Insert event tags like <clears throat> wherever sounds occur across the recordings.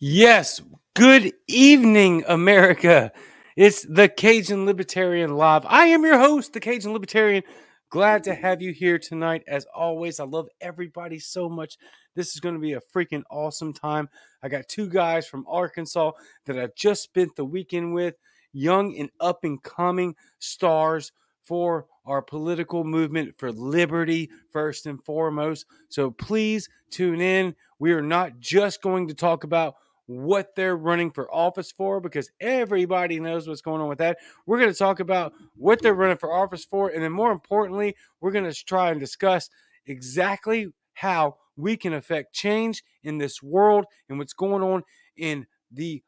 Yes. Good evening, America. It's the Cajun Libertarian Live. I am your host, the Cajun Libertarian. Glad to have you here tonight. As always, I love everybody so much. This is going to be a freaking awesome time. I got two guys from Arkansas that I just spent the weekend with, young and up and coming stars for our political movement for liberty, first and foremost. So please tune in. We are not just going to talk about what they're running for office for because everybody knows what's going on with that. We're going to talk about what they're running for office for. And then, more importantly, we're going to try and discuss exactly how we can affect change in this world and what's going on in the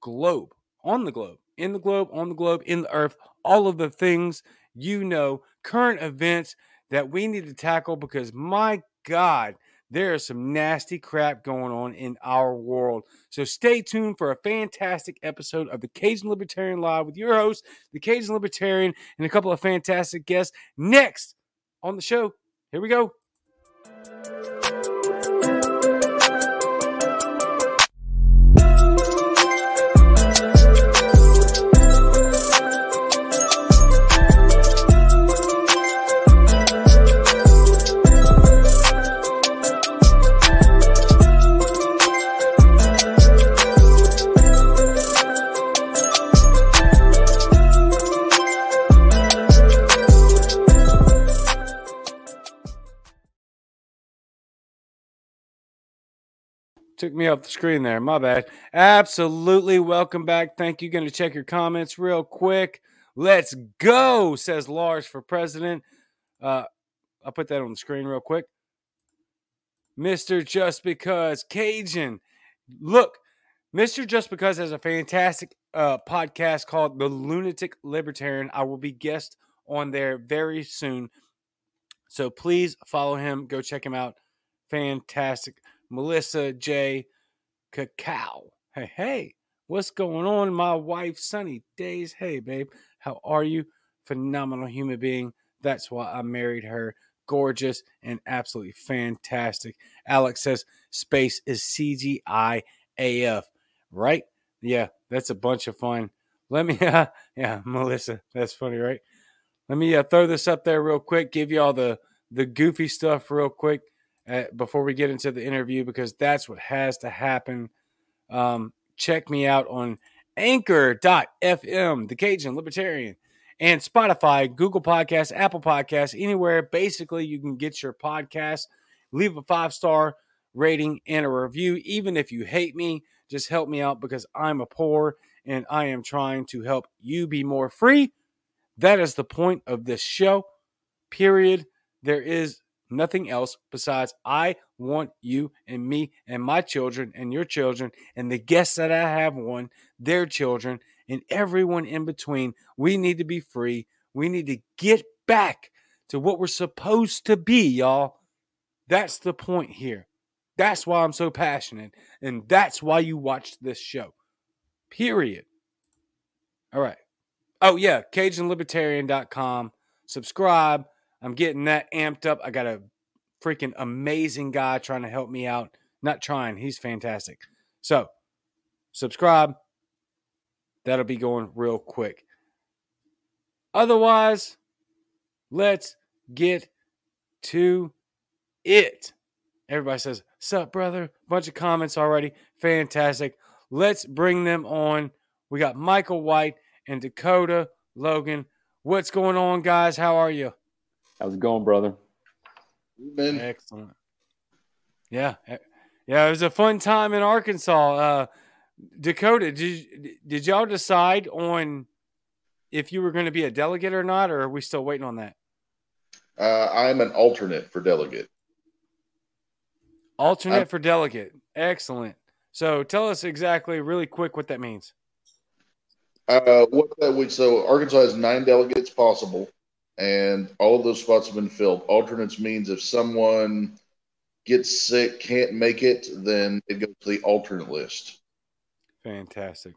globe, on the globe, in the globe, on the globe, in the earth, all of the things you know, current events that we need to tackle because my God, there is some nasty crap going on in our world. So stay tuned for a fantastic episode of the Cajun Libertarian Live with your host, the Cajun Libertarian, and a couple of fantastic guests. Next on the show, here we go. Took me off the screen there. My bad. Absolutely. Welcome back. Thank you. Going to check your comments real quick. Let's go, says Lars for president. Uh, I'll put that on the screen real quick. Mr. Just Because Cajun. Look, Mr. Just Because has a fantastic uh, podcast called The Lunatic Libertarian. I will be guest on there very soon. So please follow him. Go check him out. Fantastic Melissa J. Cacao. Hey, hey, what's going on? My wife, Sunny Days. Hey, babe, how are you? Phenomenal human being. That's why I married her. Gorgeous and absolutely fantastic. Alex says space is CGI AF, right? Yeah, that's a bunch of fun. Let me, <laughs> uh, yeah, Melissa, that's funny, right? Let me uh, throw this up there real quick. Give you all the the goofy stuff real quick uh, before we get into the interview because that's what has to happen. Um, check me out on anchor.fm, the Cajun Libertarian, and Spotify, Google Podcasts, Apple Podcasts, anywhere. Basically, you can get your podcast. Leave a five star rating and a review. Even if you hate me, just help me out because I'm a poor and I am trying to help you be more free. That is the point of this show, period. There is nothing else besides I want you and me and my children and your children and the guests that I have on, their children, and everyone in between. We need to be free. We need to get back to what we're supposed to be, y'all. That's the point here. That's why I'm so passionate. And that's why you watch this show. Period. All right. Oh, yeah. CajunLibertarian.com. Subscribe I'm getting that amped up. I got a freaking amazing guy trying to help me out. Not trying, he's fantastic. So, subscribe. That'll be going real quick. Otherwise, let's get to it. Everybody says, Sup, brother? Bunch of comments already. Fantastic. Let's bring them on. We got Michael White and Dakota Logan. What's going on, guys? How are you? How's it going, brother? Been... Excellent. Yeah, yeah, it was a fun time in Arkansas. Uh, Dakota, did did y'all decide on if you were going to be a delegate or not, or are we still waiting on that? Uh, I'm an alternate for delegate. Alternate I'm... for delegate. Excellent. So tell us exactly, really quick, what that means. Uh, what that would so Arkansas has nine delegates possible and all of those spots have been filled. Alternates means if someone gets sick, can't make it, then it goes to the alternate list. Fantastic.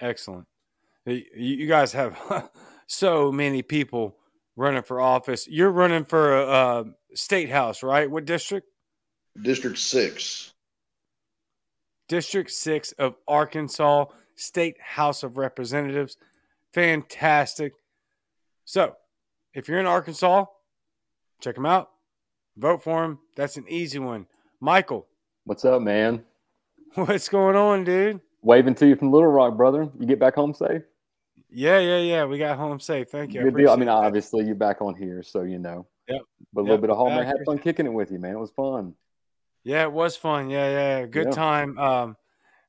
Excellent. You guys have <laughs> so many people running for office. You're running for a, a state house, right? What district? District six. District 6 of Arkansas State House of Representatives. Fantastic. So, if you're in Arkansas, check him out. Vote for him. That's an easy one. Michael. What's up, man? <laughs> What's going on, dude? Waving to you from Little Rock, brother. You get back home safe? Yeah, yeah, yeah. We got home safe. Thank you. Good I deal. I mean, that. obviously, you're back on here, so you know. Yep. But a little bit of home. I had fun kicking it with you, man. It was fun. Yeah, it was fun. Yeah, yeah. Good yeah. time. Um,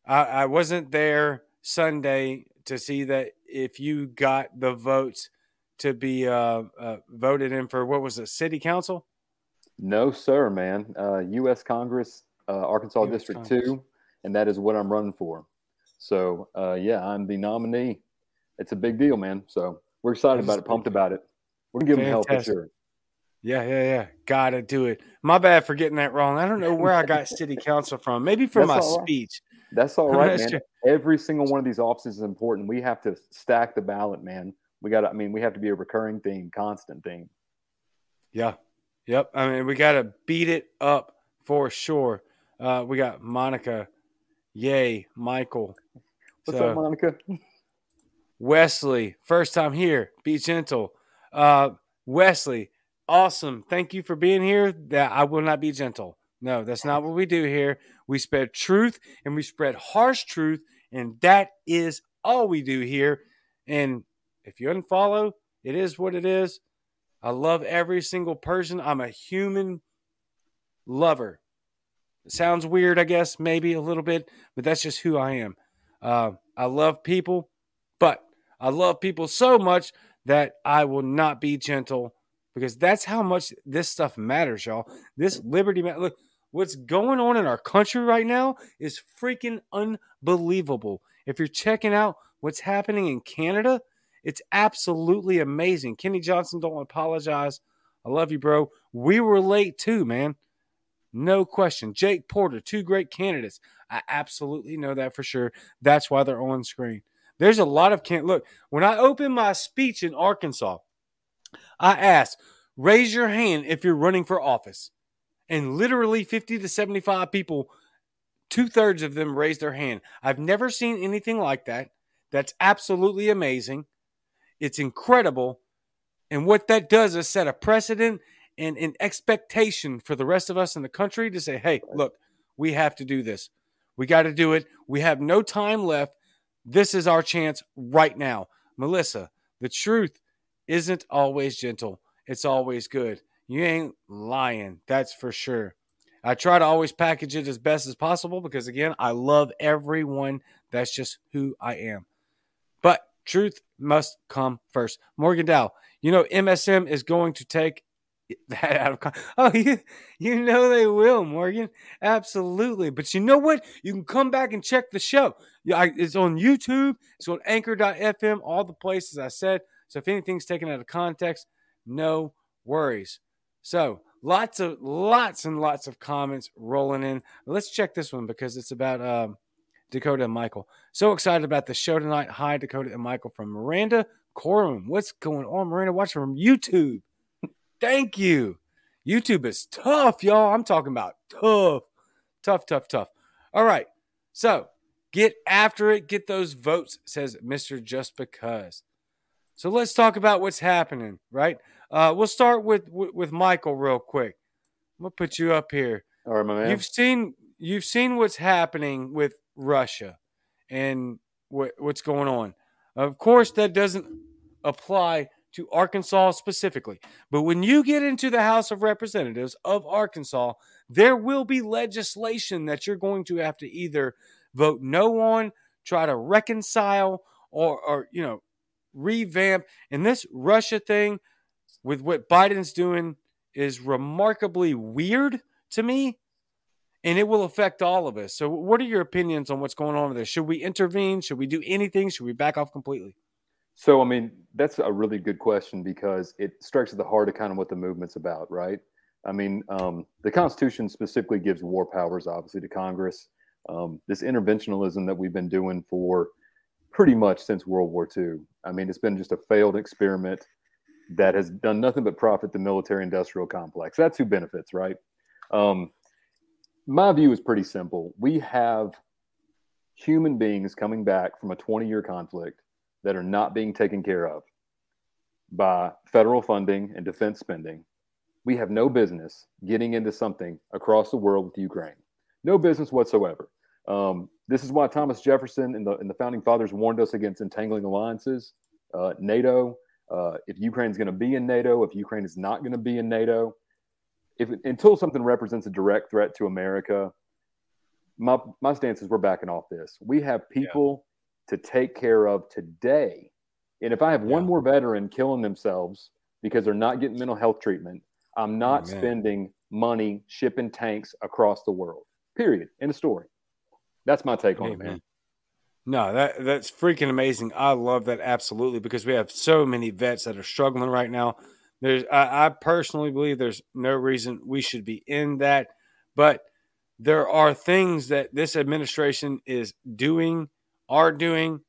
I, I wasn't there Sunday to see that if you got the votes to be uh, uh, voted in for what was it, city council? No, sir, man. Uh, U.S. Congress, uh, Arkansas US District Congress. 2, and that is what I'm running for. So, uh, yeah, I'm the nominee. It's a big deal, man. So we're excited about it, pumped about it. We're going to give them help for sure. Yeah, yeah, yeah. Gotta do it. My bad for getting that wrong. I don't know where I got <laughs> city council from. Maybe from That's my speech. That's all right, man. Every single one of these offices is important. We have to stack the ballot, man. We got. to, I mean, we have to be a recurring theme, constant theme. Yeah. Yep. I mean, we got to beat it up for sure. Uh, we got Monica. Yay, Michael. What's so, up, Monica? <laughs> Wesley, first time here. Be gentle. Uh, Wesley, awesome. Thank you for being here. That I will not be gentle. No, that's not what we do here. We spread truth and we spread harsh truth, and that is all we do here. And if you unfollow, it is what it is. I love every single person. I'm a human lover. It sounds weird, I guess, maybe a little bit, but that's just who I am. Uh, I love people, but I love people so much that I will not be gentle because that's how much this stuff matters, y'all. This liberty, look, what's going on in our country right now is freaking unbelievable. If you're checking out what's happening in Canada, it's absolutely amazing. Kenny Johnson, don't apologize. I love you, bro. We were late too, man. No question. Jake Porter, two great candidates. I absolutely know that for sure. That's why they're on screen. There's a lot of can't look. When I opened my speech in Arkansas, I asked, raise your hand if you're running for office. And literally 50 to 75 people, two thirds of them raised their hand. I've never seen anything like that. That's absolutely amazing. It's incredible. And what that does is set a precedent and an expectation for the rest of us in the country to say, hey, look, we have to do this. We got to do it. We have no time left. This is our chance right now. Melissa, the truth isn't always gentle, it's always good. You ain't lying, that's for sure. I try to always package it as best as possible because, again, I love everyone. That's just who I am. Truth must come first. Morgan Dow, you know, MSM is going to take <laughs> that out of con- oh you you know they will morgan. Absolutely. But you know what? You can come back and check the show. It's on youtube. It's on anchor.fm all the places i said. So if anything's taken out of context no worries. So lots of lots and lots of comments rolling in. Let's check this one because it's about um, dakota and michael so excited about the show tonight hi dakota and michael from miranda Corbin. what's going on miranda watching from youtube Thank you. YouTube is tough, y'all. I'm talking about tough, tough, tough, tough. All right. So get after it. Get those votes, says Mr. Just Because. So let's talk about what's happening, right? Uh, we'll start with, with, with Michael real quick. I'm gonna put you up here. All right, my man. You've seen you've seen what's happening with Russia and what, what's going on. Of course, that doesn't apply to Arkansas specifically. But when you get into the House of Representatives of Arkansas, there will be legislation that you're going to have to either vote no on, try to reconcile, or, or you know, revamp. And this Russia thing with what Biden's doing is remarkably weird to me. And it will affect all of us. So, what are your opinions on what's going on with this? Should we intervene? Should we do anything? Should we back off completely? So, I mean, that's a really good question because it strikes at the heart of kind of what the movement's about, right? I mean, um, the Constitution specifically gives war powers, obviously, to Congress. Um, this interventionism that we've been doing for pretty much since World War II. I mean, it's been just a failed experiment that has done nothing but profit the military industrial complex. That's who benefits, right? Um, my view is pretty simple. We have human beings coming back from a 20 year conflict that are not being taken care of by federal funding and defense spending, we have no business getting into something across the world with Ukraine. No business whatsoever. Um, this is why Thomas Jefferson and the, and the founding fathers warned us against entangling alliances. Uh, NATO, uh, if Ukraine is going to be in NATO, if Ukraine is not going to be in NATO, if until something represents a direct threat to America, my my stance is we're backing off this. We have people yeah. to take care of today, and if I have yeah. one more veteran killing themselves because they're not getting mental health treatment, I'm not Amen. spending money shipping tanks across the world. Period. In the story. That's my take on it, man. No, that that's freaking amazing. I love that absolutely because we have so many vets that are struggling right now. There's, I, I personally believe there's no reason we should be in that, but there are things that this administration is doing, are doing,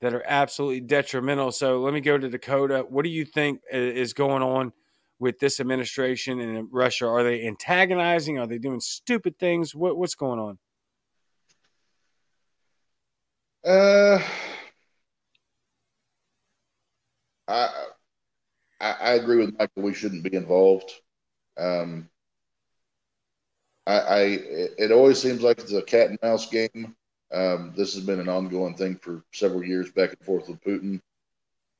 that are absolutely detrimental. So let me go to Dakota. What do you think is going on with this administration and Russia? Are they antagonizing? Are they doing stupid things? What, what's going on? Uh, I, I, I agree with Michael. We shouldn't be involved. Um, I, I it always seems like it's a cat and mouse game. Um, this has been an ongoing thing for several years, back and forth with Putin.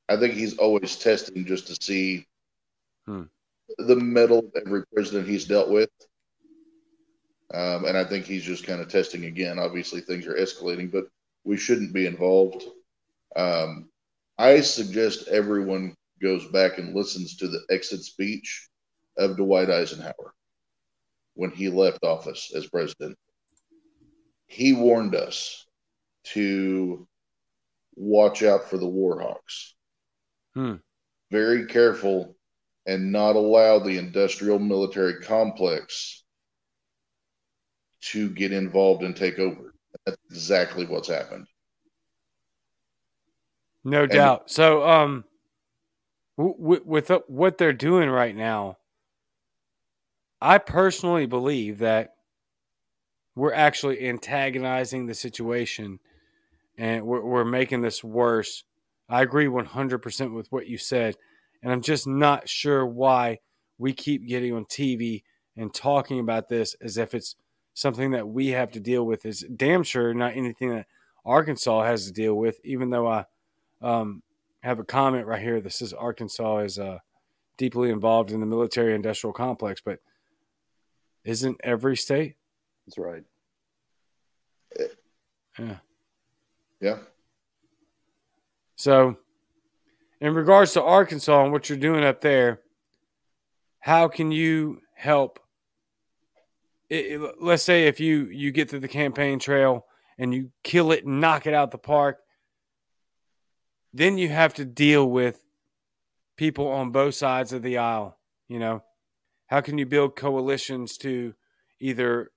I think he's always testing just to see hmm. the mettle of every president he's dealt with. Um, and I think he's just kind of testing again. Obviously, things are escalating, but we shouldn't be involved. Um, I suggest everyone goes back and listens to the exit speech of Dwight Eisenhower when he left office as president. He warned us to watch out for the Warhawks. Hmm. Very careful and not allow the industrial military complex to get involved and take over. That's exactly what's happened. No and doubt. So, um, w- with uh, what they're doing right now, I personally believe that we're actually antagonizing the situation and we're, we're making this worse. I agree 100% with what you said. And I'm just not sure why we keep getting on TV and talking about this as if it's something that we have to deal with is damn sure not anything that Arkansas has to deal with, even though I um, have a comment right here that says Arkansas is uh, deeply involved in the military industrial complex, but isn't every state? That's right. Yeah. Yeah. So, in regards to Arkansas and what you're doing up there, how can you help it, it, let's say if you you get to the campaign trail and you kill it and knock it out the park, then you have to deal with people on both sides of the aisle. You know, how can you build coalitions to either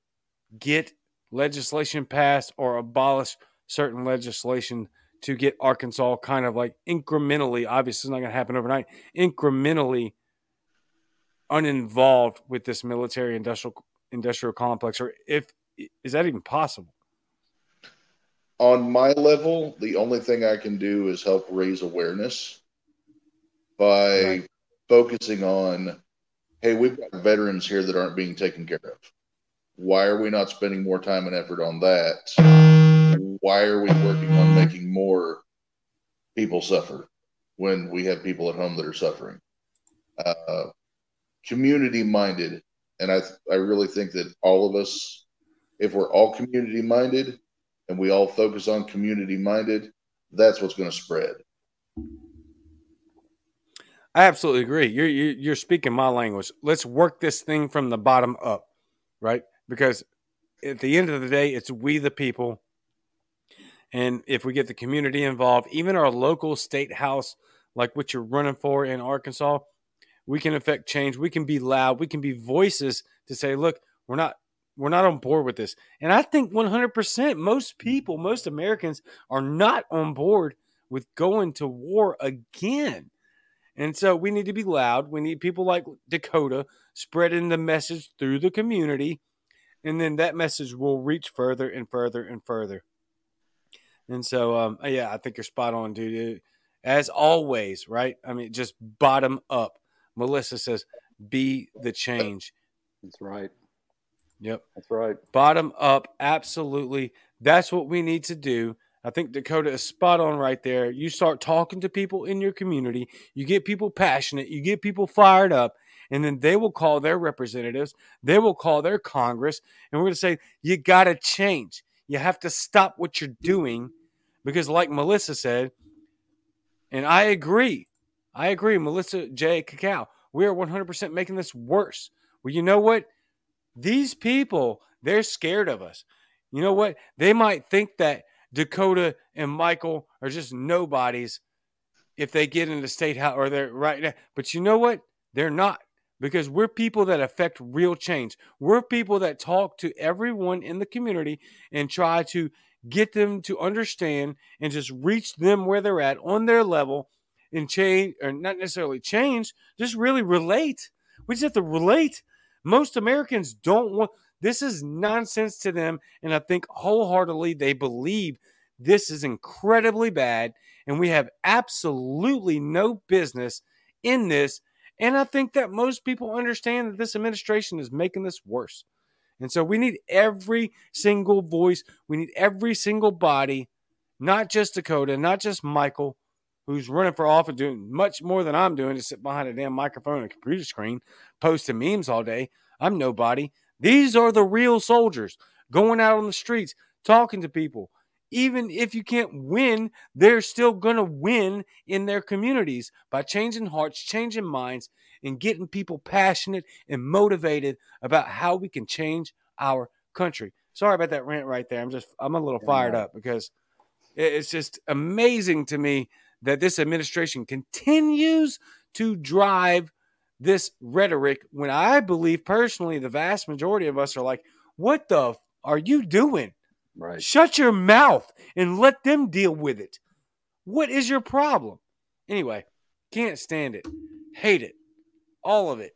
get legislation passed or abolish certain legislation to get Arkansas kind of like incrementally, obviously, it's not going to happen overnight, incrementally uninvolved with this military industrial industrial complex, or if is that even possible? On my level, the only thing I can do is help raise awareness by right. focusing on, hey, we've got veterans here that aren't being taken care of. Why are we not spending more time and effort on that? Why are we working on making more people suffer when we have people at home that are suffering? Uh, community minded and I I really think that all of us, if we're all community minded and we all focus on community minded, that's what's going to spread. I absolutely agree. You're, you're speaking my language. Let's work this thing from the bottom up, right? Because at the end of the day, it's we the people. And if we get the community involved, even our local state house, like what you're running for in Arkansas, we can affect change. We can be loud. We can be voices to say, look, we're not we're not on board with this. And I think 100% most people, most Americans are not on board with going to war again. And so we need to be loud. We need people like Dakota spreading the message through the community. And then that message will reach further and further and further. And so, um, yeah, I think you're spot on, dude. As always, right? I mean, just bottom up. Melissa says, "Be the change." That's right. Yep, that's right. Bottom up, absolutely. That's what we need to do. I think Dakota is spot on right there. You start talking to people in your community, you get people passionate, you get people fired up, and then they will call their representatives, they will call their Congress, and we're going to say, you got to change. You have to stop what you're doing because, like Melissa said, and I agree, I agree, Melissa J. Cacao, we are 100% making this worse. Well, you know what? These people, they're scared of us. You know what? They might think that Dakota and Michael are just nobodies if they get into state house or they're right now. But you know what? They're not because we're people that affect real change. We're people that talk to everyone in the community and try to get them to understand and just reach them where they're at on their level and change or not necessarily change, just really relate. We just have to relate. Most Americans don't want this is nonsense to them. And I think wholeheartedly they believe this is incredibly bad. And we have absolutely no business in this. And I think that most people understand that this administration is making this worse. And so we need every single voice, we need every single body, not just Dakota, not just Michael, who's running for office doing much more than I'm doing to sit behind a damn microphone and a computer screen, posting memes all day. I'm nobody. These are the real soldiers going out on the streets, talking to people. Even if you can't win, they're still going to win in their communities by changing hearts, changing minds, and getting people passionate and motivated about how we can change our country. Sorry about that rant right there. I'm just, I'm a little fired up because it's just amazing to me that this administration continues to drive this rhetoric when I believe personally the vast majority of us are like, what the f- are you doing? Right. Shut your mouth and let them deal with it. What is your problem? Anyway, can't stand it. Hate it. All of it.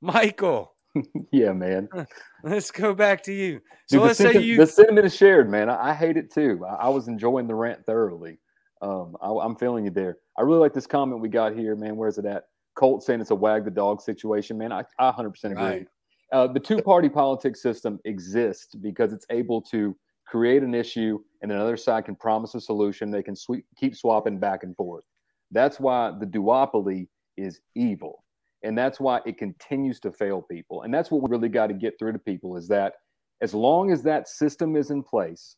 Michael. <laughs> yeah, man. <laughs> Let's go back to you. So Dude, let's say you the sentiment is shared, man. I, I hate it too. I, I, was enjoying the rant thoroughly. Um, I, I'm feeling you there. I really like this comment we got here, man. Where's it at? Colt saying it's a wag the dog situation, man, I, I 100% agree. Right. Uh, the two party politics system exists because it's able to create an issue and another side can promise a solution. They can sweep, keep swapping back and forth. That's why the duopoly is evil. And that's why it continues to fail people. And that's what we really got to get through to people is that as long as that system is in place,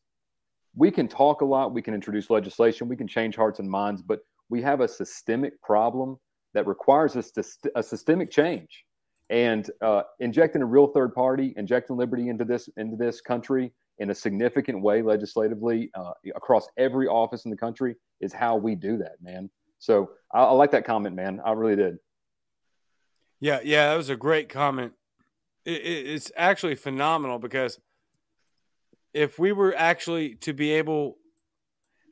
we can talk a lot, we can introduce legislation, we can change hearts and minds, but we have a systemic problem that requires us to st- a systemic change and uh, injecting a real third party, injecting liberty into this into this country in a significant way legislatively uh, across every office in the country is how we do that, man. So I, I, like that comment, man. I really did. Yeah, yeah, that was a great comment. It, it, it's actually phenomenal because if we were actually to be able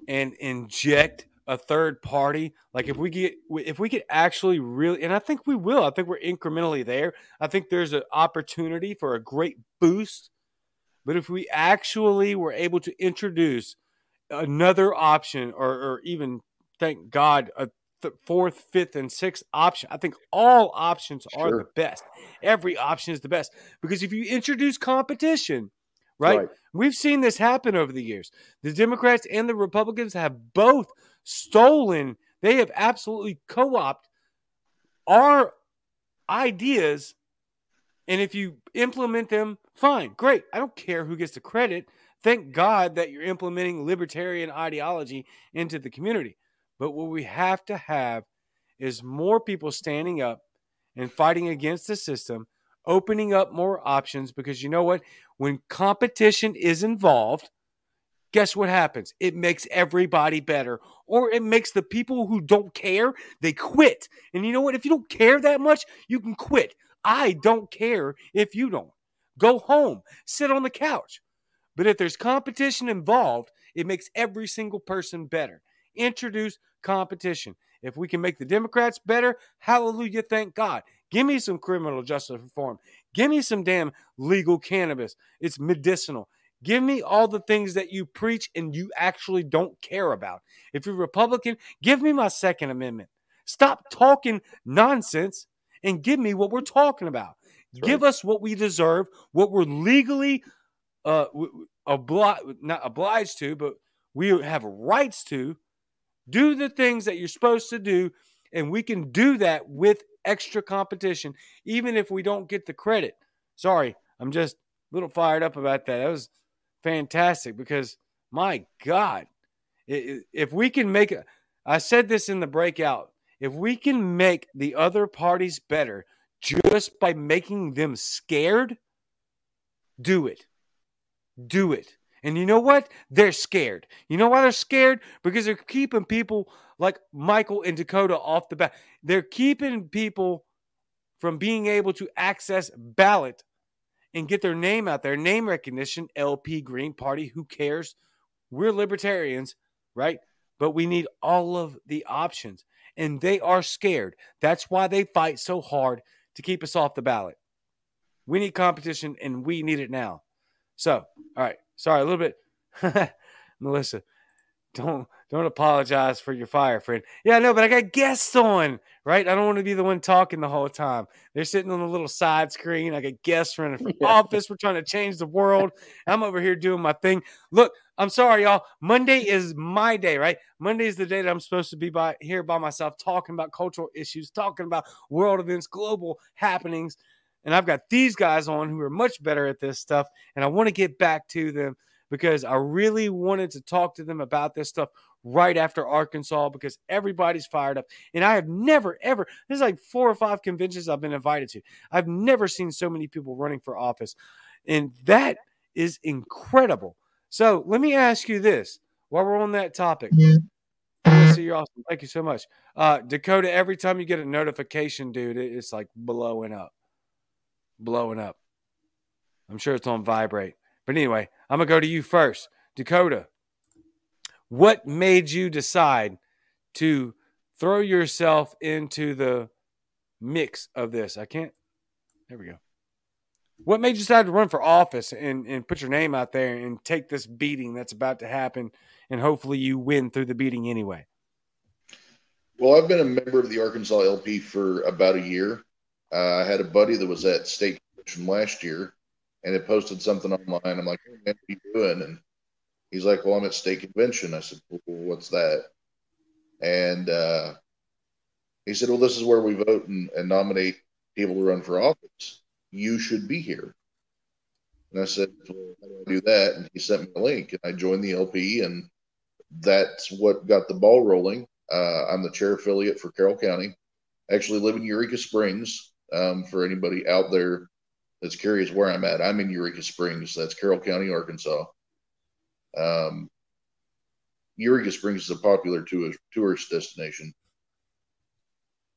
and inject a third party like if we get if we could actually really and i think we will i think we're incrementally there. I think there's an opportunity for a great boost. But if we actually were able to introduce another option or, or even thank god a th- fourth fifth and sixth option i think all options are the best. Every option is the best. Because if you introduce competition right? right? We've seen this happen over the years. The Democrats and the Republicans have both stolen, they have absolutely co opted our ideas. And if you implement them, fine, great. I don't care who gets the credit. Thank God that you're implementing libertarian ideology into the community. But what we have to have is more people standing up and fighting against the system, opening up more options because you know what? When competition is involved, guess what happens? It makes everybody better. Or it makes the people who don't care, they quit. And you know what? If you don't care that much, you can quit. I don't care if you don't. Go home, sit on the couch. But if there's competition involved, it makes every single person better. Introduce competition. If we can make the Democrats better, hallelujah, thank God. Give me some criminal justice reform. Give me some damn legal cannabis. It's medicinal. Give me all the things that you preach and you actually don't care about. If you're Republican, give me my Second Amendment. Stop talking nonsense and give me what we're talking about. That's Give right. us what we deserve, what we're legally uh, obli- not obliged to, but we have rights to. Do the things that you're supposed to do, and we can do that with extra competition, even if we don't get the credit. Sorry, I'm just a little fired up about that. That was fantastic because my God, if we can make a, I said this in the breakout, if we can make the other parties better just by making them scared, do it. Do it. And you know what? They're scared. You know why they're scared? Because they're keeping people like Michael and Dakota off the bat. They're keeping people from being able to access ballot and get their name out there, name recognition, LP Green Party, who cares? We're libertarians, right? But we need all of the options. And they are scared. That's why they fight so hard to keep us off the ballot. We need competition and we need it now. So, all right. Sorry, a little bit. <laughs> Melissa, don't don't apologize for your fire, friend. Yeah, no, but I got guests on, right? I don't want to be the one talking the whole time. They're sitting on the little side screen. I got guests running <laughs> for Yeah. office. We're trying to change the world. I'm over here doing my thing. Look, I'm sorry, y'all. Monday is my day, right? Monday is the day that I'm supposed to be by here by myself, talking about cultural issues, talking about world events, global happenings. And I've got these guys on who are much better at this stuff. And I want to get back to them because I really wanted to talk to them about this stuff right after Arkansas because everybody's fired up. And I have never, ever, there's like four or five conventions I've been invited to. I've never seen so many people running for office. And that is incredible. So let me ask you this while we're on that topic. Melissa, you're awesome. Thank you so much. Uh, Dakota, every time you get a notification, dude, it's like blowing up. Blowing up. I'm sure it's on vibrate. But anyway, I'm going to go to you first. Dakota, what made you decide to throw yourself into the mix of this? I can't. There we go. What made you decide to run for office and, and put your name out there and take this beating that's about to happen and hopefully you win through the beating anyway? Well, I've been a member of the Arkansas LP for about a year. Uh, I had a buddy that was at state convention last year and had posted something online. I'm like, hey, man, what are you doing? And he's like, well, I'm at state convention. I said, well, what's that? And uh, he said, well, this is where we vote and, and nominate people to run for office. You should be here. And I said, well, how do I do that? And he sent me a link, and I joined the LP, and that's what got the ball rolling. Uh, I'm the chair affiliate for Carroll County. I actually live in Eureka Springs. Um, for anybody out there that's curious where I'm at, I'm in Eureka Springs. That's Carroll County, Arkansas. Um, Eureka Springs is a popular tourist, tourist destination.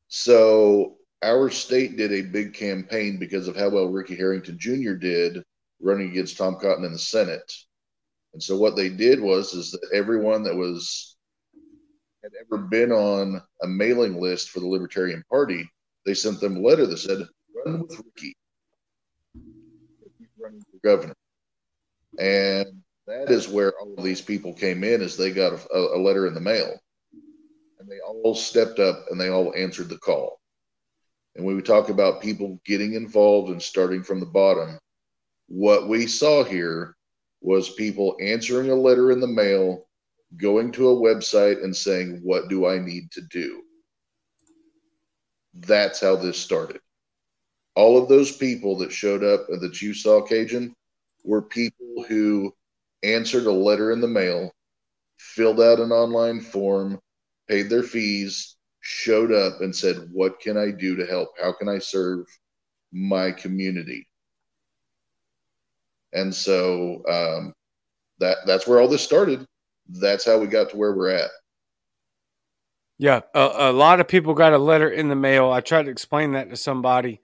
So our state did a big campaign because of how well Ricky Harrington Jr. did running against Tom Cotton in the Senate. And so what they did was is that everyone that was had ever been on a mailing list for the Libertarian Party, they sent them a letter that said, "Run with Ricky. Running for governor." And that is where all of these people came in, is they got a, a letter in the mail, and they all stepped up and they all answered the call. And when we talk about people getting involved and starting from the bottom, what we saw here was people answering a letter in the mail, going to a website and saying, What do I need to do? That's how this started. All of those people that showed up that you saw, Cajun, were people who answered a letter in the mail, filled out an online form, paid their fees, showed up and said, What can I do to help? How can I serve my community? And so um, that that's where all this started. That's how we got to where we're at. Yeah, a, a lot of people got a letter in the mail. I tried to explain that to somebody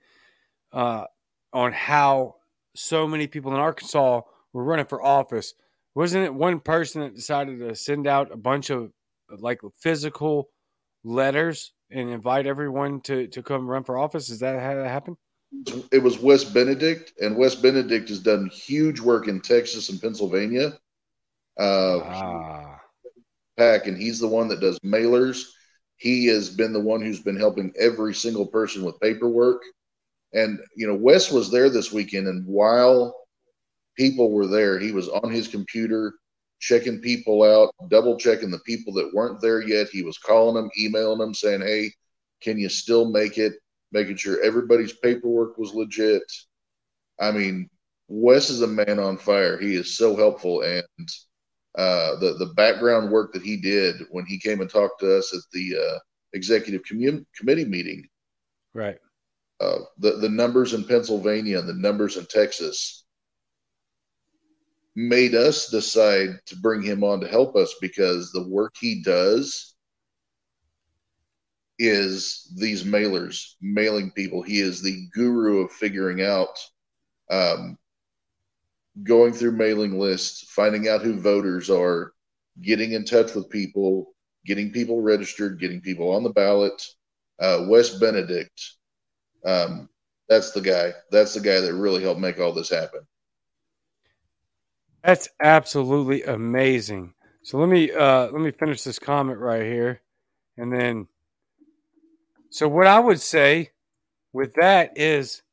uh, on how so many people in Arkansas were running for office. Wasn't it one person that decided to send out a bunch of like physical letters and invite everyone to to come run for office? Is that how that happened? it was Wes Benedict, and Wes Benedict has done huge work in Texas and Pennsylvania. Uh, Ah, pack, and he's the one that does mailers. He has been the one who's been helping every single person with paperwork. And you know, Wes was there this weekend, and while people were there, he was on his computer checking people out, double checking the people that weren't there yet. He was calling them, emailing them, saying, "Hey, can you still make it?" Making sure everybody's paperwork was legit. I mean, Wes is a man on fire. He is so helpful, and uh, the the background work that he did when he came and talked to us at the uh, executive commun- committee meeting. right. Uh, the the numbers in Pennsylvania and the numbers in Texas made us decide to bring him on to help us because the work he does is these mailers mailing people. He is the guru of figuring out, um, going through mailing lists, finding out who voters are, getting in touch with people, getting people registered, getting people on the ballot. Uh, Wes Benedict, um, that's the guy. That's the guy that really helped make all this happen. That's absolutely amazing. So let me uh let me finish this comment right here and then so what I would say with that is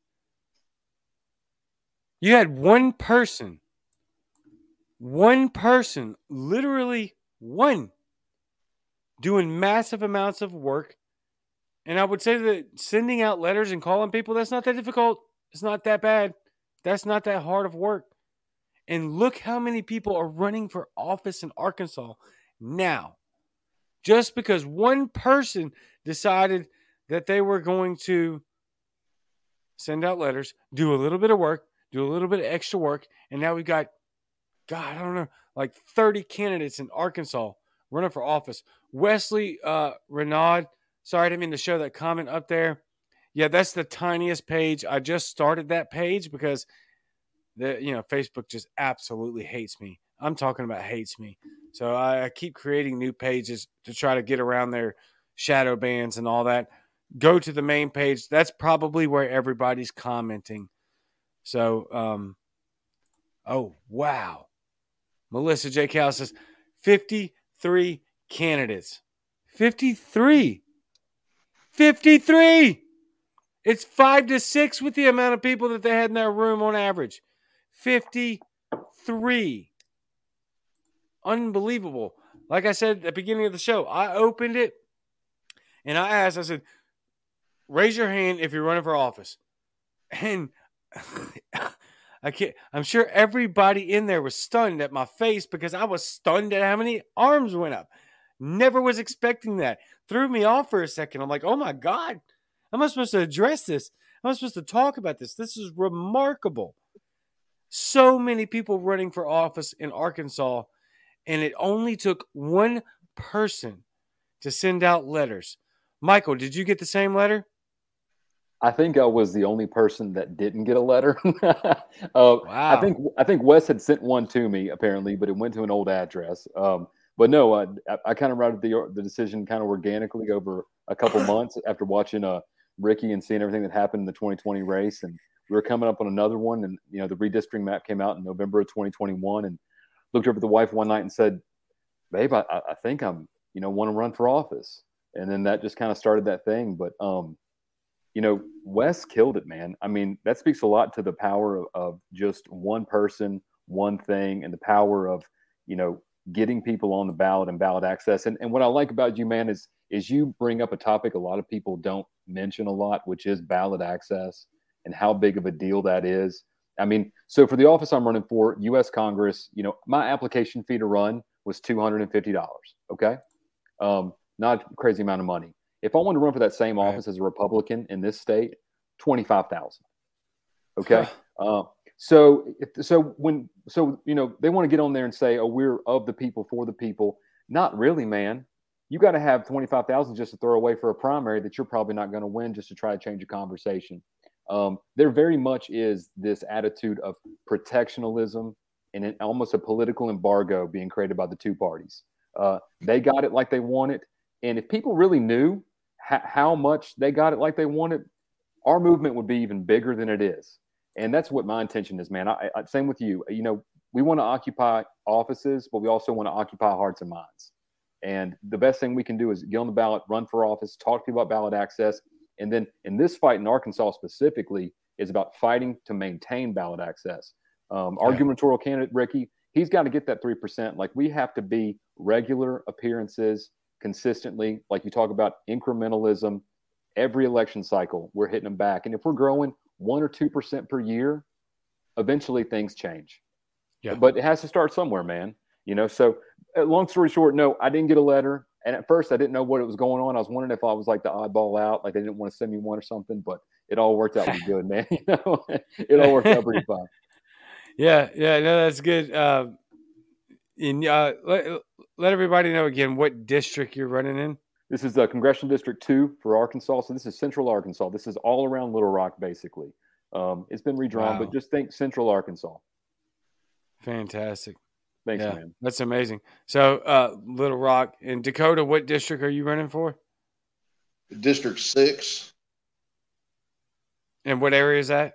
you had one person one person literally one doing massive amounts of work and I would say that sending out letters and calling people that's not that difficult. It's not that bad. That's not that hard of work. And look how many people are running for office in Arkansas now. Just because one person decided that they were going to send out letters, do a little bit of work, do a little bit of extra work, and now we've got, God, I don't know, like 30 candidates in Arkansas running for office. Wesley uh, Renaud, sorry, I didn't mean to show that comment up there. Yeah, that's the tiniest page. I just started that page because the you know Facebook just absolutely hates me. I'm talking about hates me. So I, I keep creating new pages to try to get around their shadow bans and all that. Go to the main page. That's probably where everybody's commenting. So, um, oh wow, Melissa J. Cal says 53 candidates. 53. 53. It's five to six with the amount of people that they had in their room on average. 53. Unbelievable. Like I said at the beginning of the show, I opened it and I asked, I said, raise your hand if you're running for office. And I can't, I'm sure everybody in there was stunned at my face because I was stunned at how many arms went up. Never was expecting that. Threw me off for a second. I'm like, oh my God, am I supposed to address this? Am I supposed to talk about this? This is remarkable. So many people running for office in Arkansas, and it only took one person to send out letters. Michael, did you get the same letter? I think I was the only person that didn't get a letter. <laughs> uh, wow. I think I think Wes had sent one to me apparently, but it went to an old address. Um, but no, I, I kind of routed the the decision kind of organically over a couple <clears throat> months after watching uh, Ricky and seeing everything that happened in the 2020 race, and we were coming up on another one, and you know the redistricting map came out in November of 2021, and looked over at the wife one night and said, "Babe, I, I think I'm you know want to run for office," and then that just kind of started that thing. But um, you know, Wes killed it, man. I mean, that speaks a lot to the power of, of just one person, one thing, and the power of you know getting people on the ballot and ballot access. And, and what I like about you, man, is is you bring up a topic a lot of people don't mention a lot, which is ballot access and how big of a deal that is. I mean, so for the office I'm running for, U.S. Congress, you know, my application fee to run was two hundred and fifty dollars. Okay, um, not crazy amount of money. If I want to run for that same office right. as a Republican in this state, twenty five thousand. Okay, uh, so, so when, so you know, they want to get on there and say, "Oh, we're of the people, for the people." Not really, man. You got to have twenty five thousand just to throw away for a primary that you're probably not going to win, just to try to change a conversation. Um, there very much is this attitude of protectionism and an, almost a political embargo being created by the two parties. Uh, they got it like they wanted, and if people really knew ha- how much they got it like they wanted, our movement would be even bigger than it is. And that's what my intention is, man. I, I same with you. You know, we want to occupy offices, but we also want to occupy hearts and minds. And the best thing we can do is get on the ballot, run for office, talk to people about ballot access. And then in this fight in Arkansas specifically is about fighting to maintain ballot access. Um, our gubernatorial candidate, Ricky, he's got to get that 3%. Like we have to be regular appearances consistently, like you talk about incrementalism. Every election cycle, we're hitting them back. And if we're growing one or 2% per year, eventually things change. Yeah. But it has to start somewhere, man. You know, so uh, long story short, no, I didn't get a letter. And at first, I didn't know what it was going on. I was wondering if I was like the oddball out, like they didn't want to send me one or something. But it all worked out pretty good, man. <laughs> You know, it all worked out pretty fine. <laughs> Yeah, yeah, no, that's good. Uh, in uh, let, let everybody know again what district you're running in. This is the uh, Congressional District Two for Arkansas. So this is Central Arkansas. This is all around Little Rock, basically. Um, it's been redrawn, wow. but just think Central Arkansas. Fantastic. Thanks, yeah, man. That's amazing. So, uh, Little Rock in Dakota, what district are you running for? District six. And what area is that?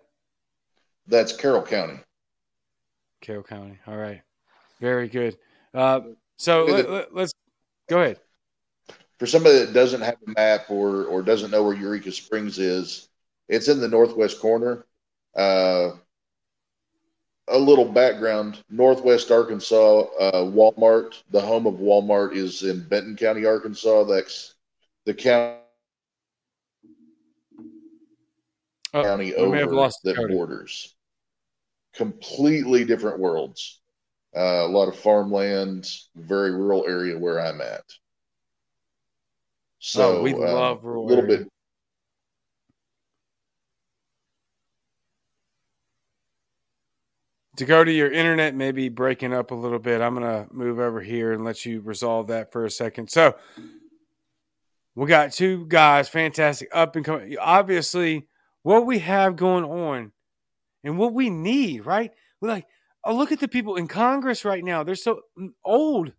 That's Carroll County. Carroll County. All right. Very good. Uh, so let, let, go ahead. For somebody that doesn't have a map or or doesn't know where Eureka Springs is, it's in the northwest corner. Uh, a little background: Northwest Arkansas, uh, Walmart, the home of Walmart, is in Benton County, Arkansas. That's the county. Oh, county over that borders completely different worlds. Uh, a lot of farmland, very rural area where I'm at. So oh, we uh, love rural. A little area. bit. to your internet maybe breaking up a little bit. I'm going to move over here and let you resolve that for a second. So, we got two guys, fantastic, up and coming. Obviously, what we have going on and what we need, right? We're like, oh, look at the people in Congress right now. They're so old.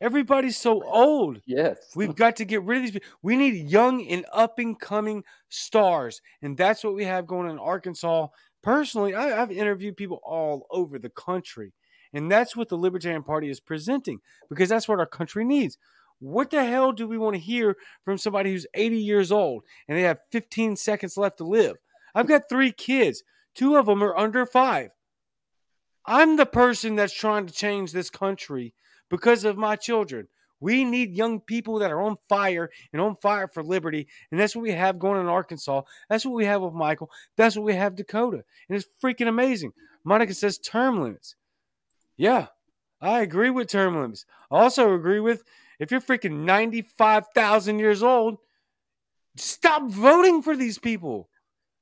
Everybody's so old. Yes. We've got to get rid of these people. We need young and up and coming stars. And that's what we have going on in Arkansas. Personally, I, have interviewed people all over the country. And that's what the Libertarian Party is presenting because that's what our country needs. What the hell do we want to hear from somebody who's 80 years old and they have 15 seconds left to live? I've got three kids. Two of them are under five. I'm the person that's trying to change this country because of my children. We need young people that are on fire and on fire for liberty. And that's what we have going in Arkansas. That's what we have with Michael. That's what we have Dakota. And it's freaking amazing. Monica says term limits. Yeah, I agree with term limits. I also agree with if you're freaking 95,000 years old, stop voting for these people.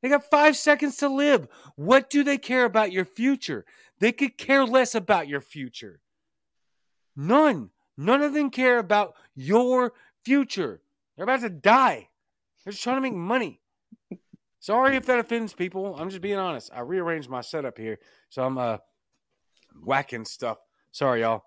They got five seconds to live. What do they care about your future? They could care less about your future. None. None of them care about your future. They're about to die. They're just trying to make money. Sorry if that offends people. I'm just being honest. I rearranged my setup here, so I'm uh whacking stuff. Sorry, y'all.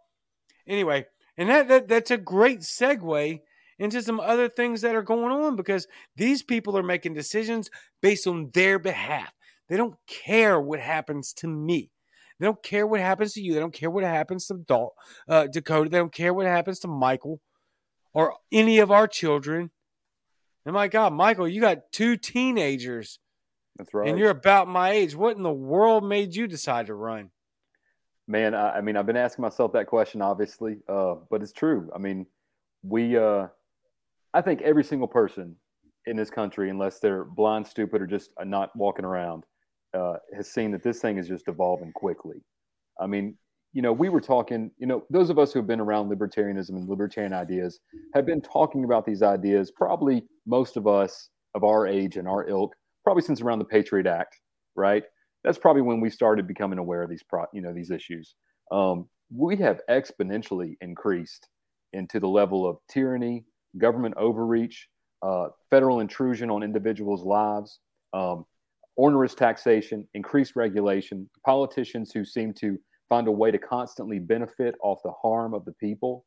Anyway, and that, that that's a great segue into some other things that are going on because these people are making decisions based on their behalf. They don't care what happens to me. They don't care what happens to you. They don't care what happens to Dal- uh, Dakota. They don't care what happens to Michael or any of our children. And my God, Michael, you got two teenagers. That's right. And you're about my age. What in the world made you decide to run? Man, I, I mean, I've been asking myself that question, obviously, uh, but it's true. I mean, we, uh, I think every single person in this country, unless they're blind, stupid, or just not walking around, uh, has seen that this thing is just evolving quickly. I mean, you know, we were talking, you know, those of us who have been around libertarianism and libertarian ideas have been talking about these ideas, probably most of us of our age and our ilk, probably since around the Patriot Act, right? That's probably when we started becoming aware of these, pro, you know, these issues. Um, we have exponentially increased into the level of tyranny, government overreach, uh, federal intrusion on individuals' lives, um, onerous taxation, increased regulation, politicians who seem to find a way to constantly benefit off the harm of the people.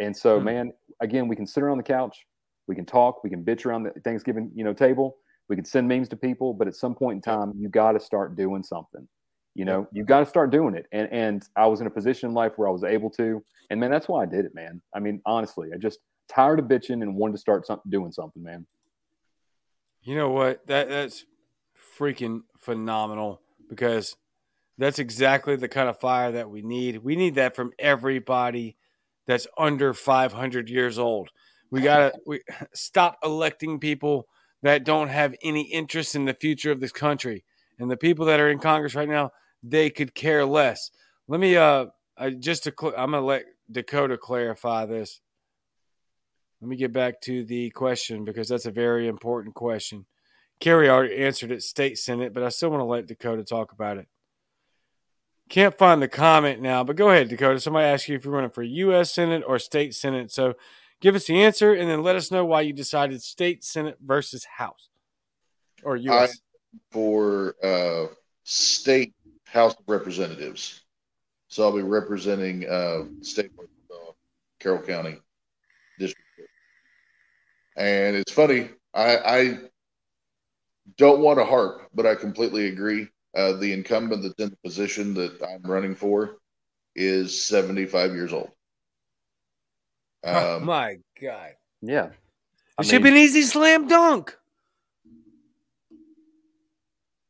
And so, hmm man, again, we can sit around the couch, we can talk, we can bitch around the Thanksgiving, you know, table, We can send memes to people, but at some point in time, you got to start doing something. You know, you got to start doing it. And and I was in a position in life where I was able to, and man, that's why I did it, man. I mean, honestly, I just tired of bitching and wanted to start something, doing something, man. You know what? That that's freaking phenomenal because that's exactly the kind of fire that we need. We need that from everybody that's under 500 years old. We got to <laughs> we stop electing people that don't have any interest in the future of this country. And the people that are in Congress right now, they could care less. Let me uh I, just to cl- I'm going to let Dakota clarify this. Let me get back to the question because that's a very important question. Kerry already answered it, state senate, but I still want to let Dakota talk about it. Can't find the comment now, but go ahead, Dakota. Somebody asked you if you're running for U.S. Senate or state Senate. So give us the answer and then let us know why you decided state Senate versus House or U.S. I, for uh, state House of Representatives. So I'll be representing uh, state Carroll County. And it's funny, I, I don't want to harp, but I completely agree. Uh, the incumbent that's in the position that I'm running for is 75 years old. Um, oh my God. Yeah. It should be an easy slam dunk.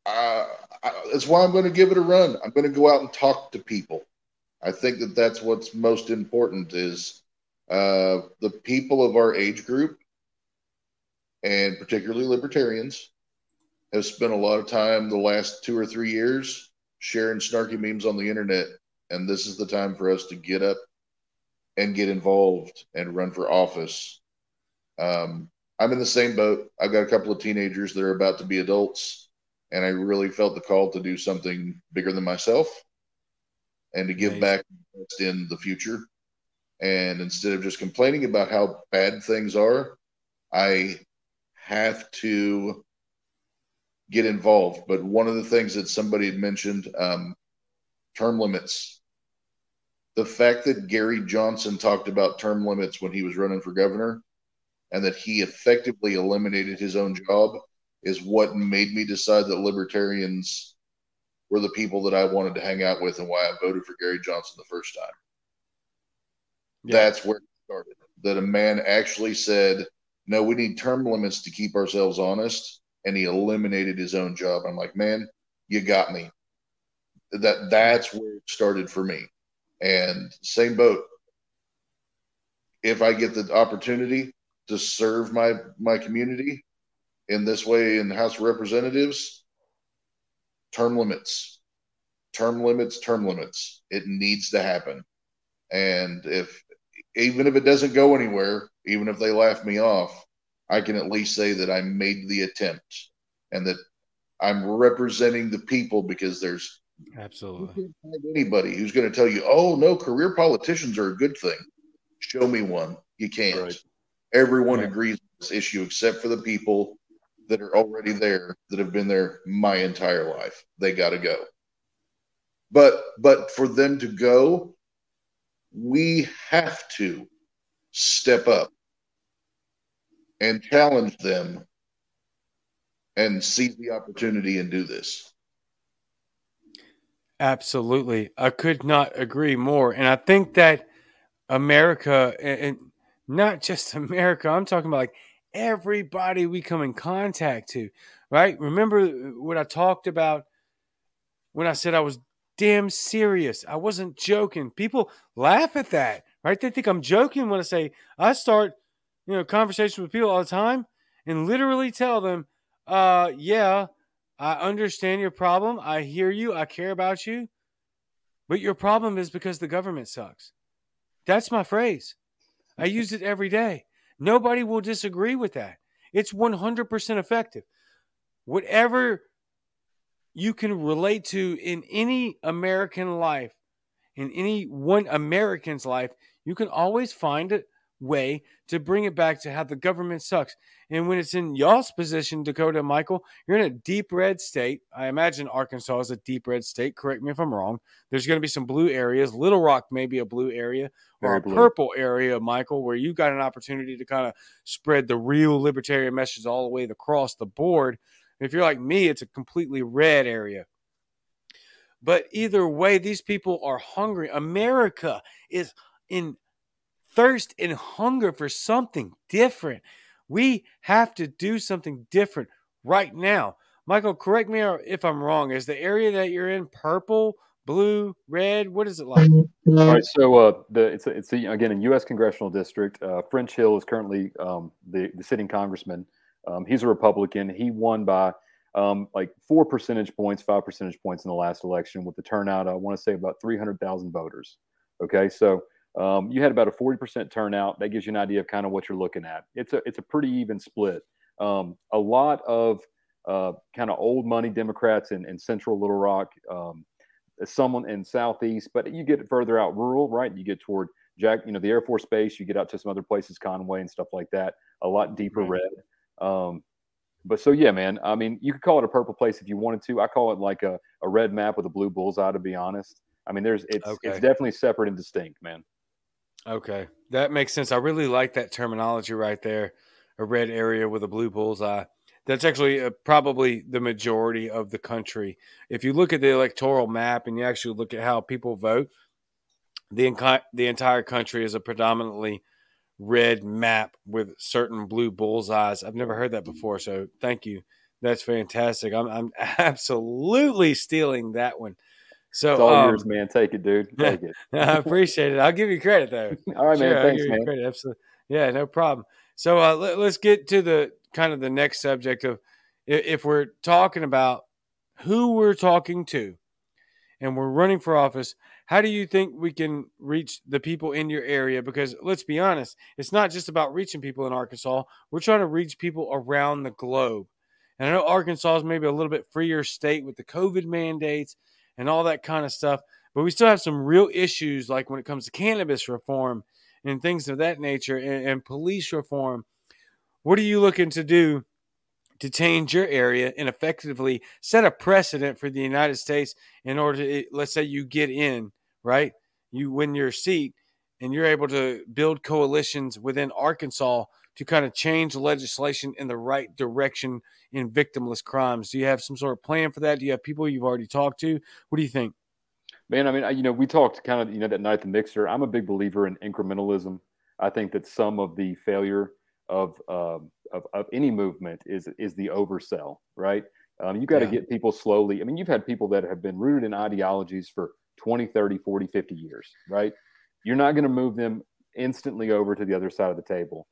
Uh, I, that's why I'm going to give it a run. I'm going to go out and talk to people. I think that that's what's most important is uh, the people of our age group, and particularly libertarians, have spent a lot of time the last two or three years sharing snarky memes on the internet. And this is the time for us to get up and get involved and run for office. Um, I'm in the same boat. I've got a couple of teenagers that are about to be adults, and I really felt the call to do something bigger than myself and to give nice. back in the future. And instead of just complaining about how bad things are, I have to get involved. But one of the things that somebody had mentioned, um, term limits. The fact that Gary Johnson talked about term limits when he was running for governor and that he effectively eliminated his own job is what made me decide that libertarians were the people that I wanted to hang out with and why I voted for Gary Johnson the first time. Yeah. That's where it started. That a man actually said, no, we need term limits to keep ourselves honest and he eliminated his own job. I'm like, man, you got me. That that's where it started for me. And same boat. If I get the opportunity to serve my my community in this way in the House of Representatives, term limits, term limits, term limits. It needs to happen. And if even if it doesn't go anywhere, even if they laugh me off, I can at least say that I made the attempt and that I'm representing the people because there's absolutely anybody who's going to tell you, oh, no, career politicians are a good thing. Show me one. You can't. Right. Everyone right. agrees on this issue except for the people that are already there that have been there my entire life. They got to go. But but for them to go, we have to step up and challenge them and seize the opportunity and do this. Absolutely. I could not agree more. And I think that America, and not just <laughs> America, I'm talking about like everybody we come in contact to, right? Remember what I talked about when I said I was damn serious? I wasn't joking. People laugh at that, right? They think I'm joking when I say I start you know, conversations with people all the time and literally tell them, uh, yeah, I understand your problem. I hear you. I care about you. But your problem is because the government sucks. That's my phrase. I <laughs> use it every day. Nobody will disagree with that. It's 100% effective. Whatever you can relate to in any American life, in any one American's life, you can always find a way to bring it back to how the government sucks. And when it's in y'all's position, Dakota and Michael, you're in a deep red state. I imagine Arkansas is a deep red state. Correct me if I'm wrong. There's going to be some blue areas. Little Rock may be a blue area or Very a blue. purple area, Michael, where you got an opportunity to kind of spread the real libertarian message all the way across the board. If you're like me, it's a completely red area. But either way, these people are hungry. America is in thirst and hunger for something different. We have to do something different right now. Michael, correct me if I'm wrong. Is the area that you're in purple, blue, red? What is it like? All right, so uh, the it's a, it's a, again a U.S. congressional district. Uh, French Hill is currently um, the the sitting congressman. Um, he's a Republican. He won by um, like four percentage points, five percentage points in the last election with the turnout. I want to say about three hundred thousand voters. Okay, so um, you had about a forty percent turnout. That gives you an idea of kind of what you're looking at. It's a it's a pretty even split. Um, a lot of uh, kind of old money Democrats in, in Central Little Rock. Um, someone in southeast, but you get further out rural, right? You get toward Jack, you know, the Air Force Base. You get out to some other places, Conway and stuff like that. A lot deeper Right. red. Um, but so yeah, man. I mean, you could call it a purple place if you wanted to. I call it like a, a red map with a blue bullseye. To be honest, I mean, there's it's Okay. it's definitely separate and distinct, man. Okay, that makes sense. I really like that terminology right there. A red area with a blue bullseye. That's actually uh, probably the majority of the country. If you look at the electoral map and you actually look at how people vote, the the entire country is a predominantly red map with certain blue bullseyes. I've never heard that before, so thank you. That's fantastic. I'm, I'm <laughs> absolutely stealing that one. So It's all um, yours, man. Take it, dude. <laughs> Take it. I appreciate it. I'll give you credit though. <laughs> All right, Sure, man. Thanks, man. credit. Absolutely. Yeah, no problem. So uh, let, us get to the kind of the next subject of if we're talking about who we're talking to and we're running for office, how do you think we can reach the people in your area? Because let's be honest, it's not just about reaching people in Arkansas. We're trying to reach people around the globe. And I know Arkansas is maybe a little bit freer state with the COVID mandates and all that kind of stuff, but we still have some real issues like when it comes to cannabis reform and things of that nature and, and police reform. What are you looking to do to change your area and effectively set a precedent for the United States in order to, let's say you get in, right? You win your seat and you're able to build coalitions within Arkansas to kind of change legislation in the right direction in victimless crimes. Do you have some sort of plan for that? Do you have people you've already talked to? What do you think? Man, I mean, I- you know, we talked kind of, you know, that night the mixer. I'm a big believer in incrementalism. I think that some of the failure of um, of, of any movement is is the oversell, right? Um, you got to Yeah. get people slowly. I mean, you've had people that have been rooted in ideologies for 20, 30, 40, 50 years, right? You're not going to move them instantly over to the other side of the table.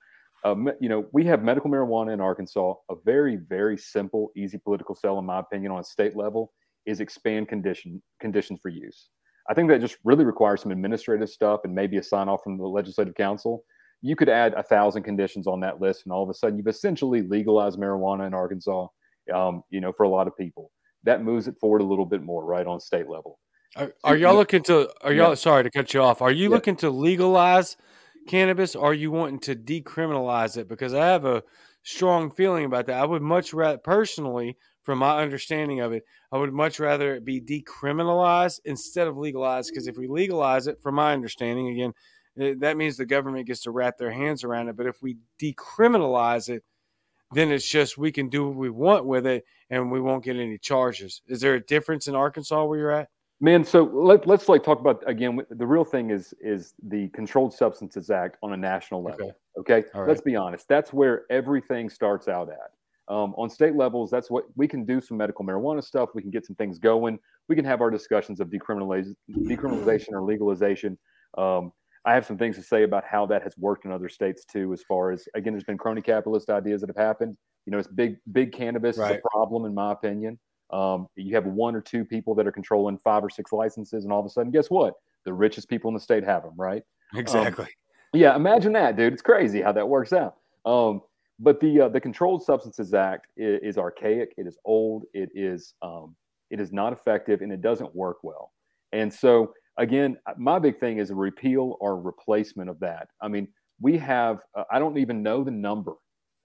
Um, you know, we have medical marijuana in Arkansas. A very, very simple, easy political sell, in my opinion, on a state level is expand condition conditions for use. I think that just really requires some administrative stuff and maybe a sign off from the legislative council. You could add a thousand conditions on that list, and all of a sudden, you've essentially legalized marijuana in Arkansas. Um, you know, for a lot of people, that moves it forward a little bit more, right, on state level. Are, are y'all looking to? Are y'all Yeah. sorry to cut you off? Are you Yeah. looking to legalize cannabis? Or are you wanting to decriminalize it? Because I have a strong feeling about that. I would much rather, personally, from my understanding of it, I would much rather it be decriminalized instead of legalized. Because if we legalize it, from my understanding, again, eh, that means the government gets to wrap their hands around it. But if we decriminalize it, then it's just we can do what we want with it, and we won't get any charges. Is there a difference in Arkansas where you're at? Man, so let, let's like talk about again. The real thing is is the Controlled Substances Act on a national level. Okay, All right. let's be honest. That's where everything starts out at. Um, on state levels, that's what we can do some medical marijuana stuff. We can get some things going. We can have our discussions of decriminalization, decriminalization or legalization. Um, I have some things to say about how that has worked in other states too. As far as again, there's been crony capitalist ideas that have happened. You know, it's big big cannabis Right. is a problem in my opinion. Um, you have one or two people that are controlling five or six licenses, and all of a sudden, guess what? The richest people in the state have them, right? Exactly. Yeah, imagine that, dude. It's crazy how that works out. Um, but the uh, the Controlled Substances Act is, is archaic. It is old. It is um, it is not effective, and it doesn't work well. And so, again, my big thing is a repeal or replacement of that. I mean, we have uh, I don't even know the number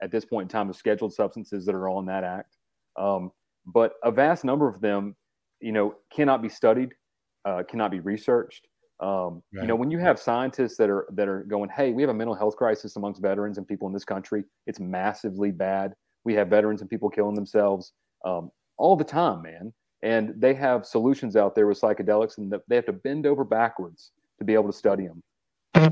at this point in time of scheduled substances that are on that act, um, but a vast number of them, you know, cannot be studied, uh, cannot be researched. Um, right. You know, when you have scientists that are that are going, "Hey, we have a mental health crisis amongst veterans and people in this country. It's massively bad. We have veterans and people killing themselves um, all the time, man." And they have solutions out there with psychedelics, and they have to bend over backwards to be able to study them.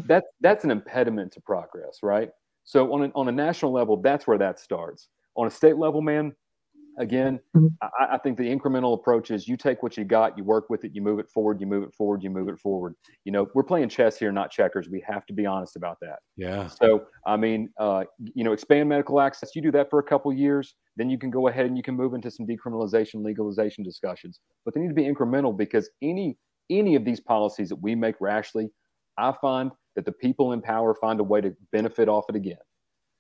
That that's an impediment to progress, right? So on a, on a national level, that's where that starts. On a state level, man, again, mm-hmm. I, I, think the incremental approach is you take what you got, you work with it, you move it forward, you move it forward, you move it forward. You know, we're playing chess here, not checkers. We have to be honest about that. Yeah. So, I mean, uh, you know, expand medical access. You do that for a couple years, then you can go ahead and you can move into some decriminalization, legalization discussions. But they need to be incremental because any any of these policies that we make rashly, I find that the people in power find a way to benefit off it again.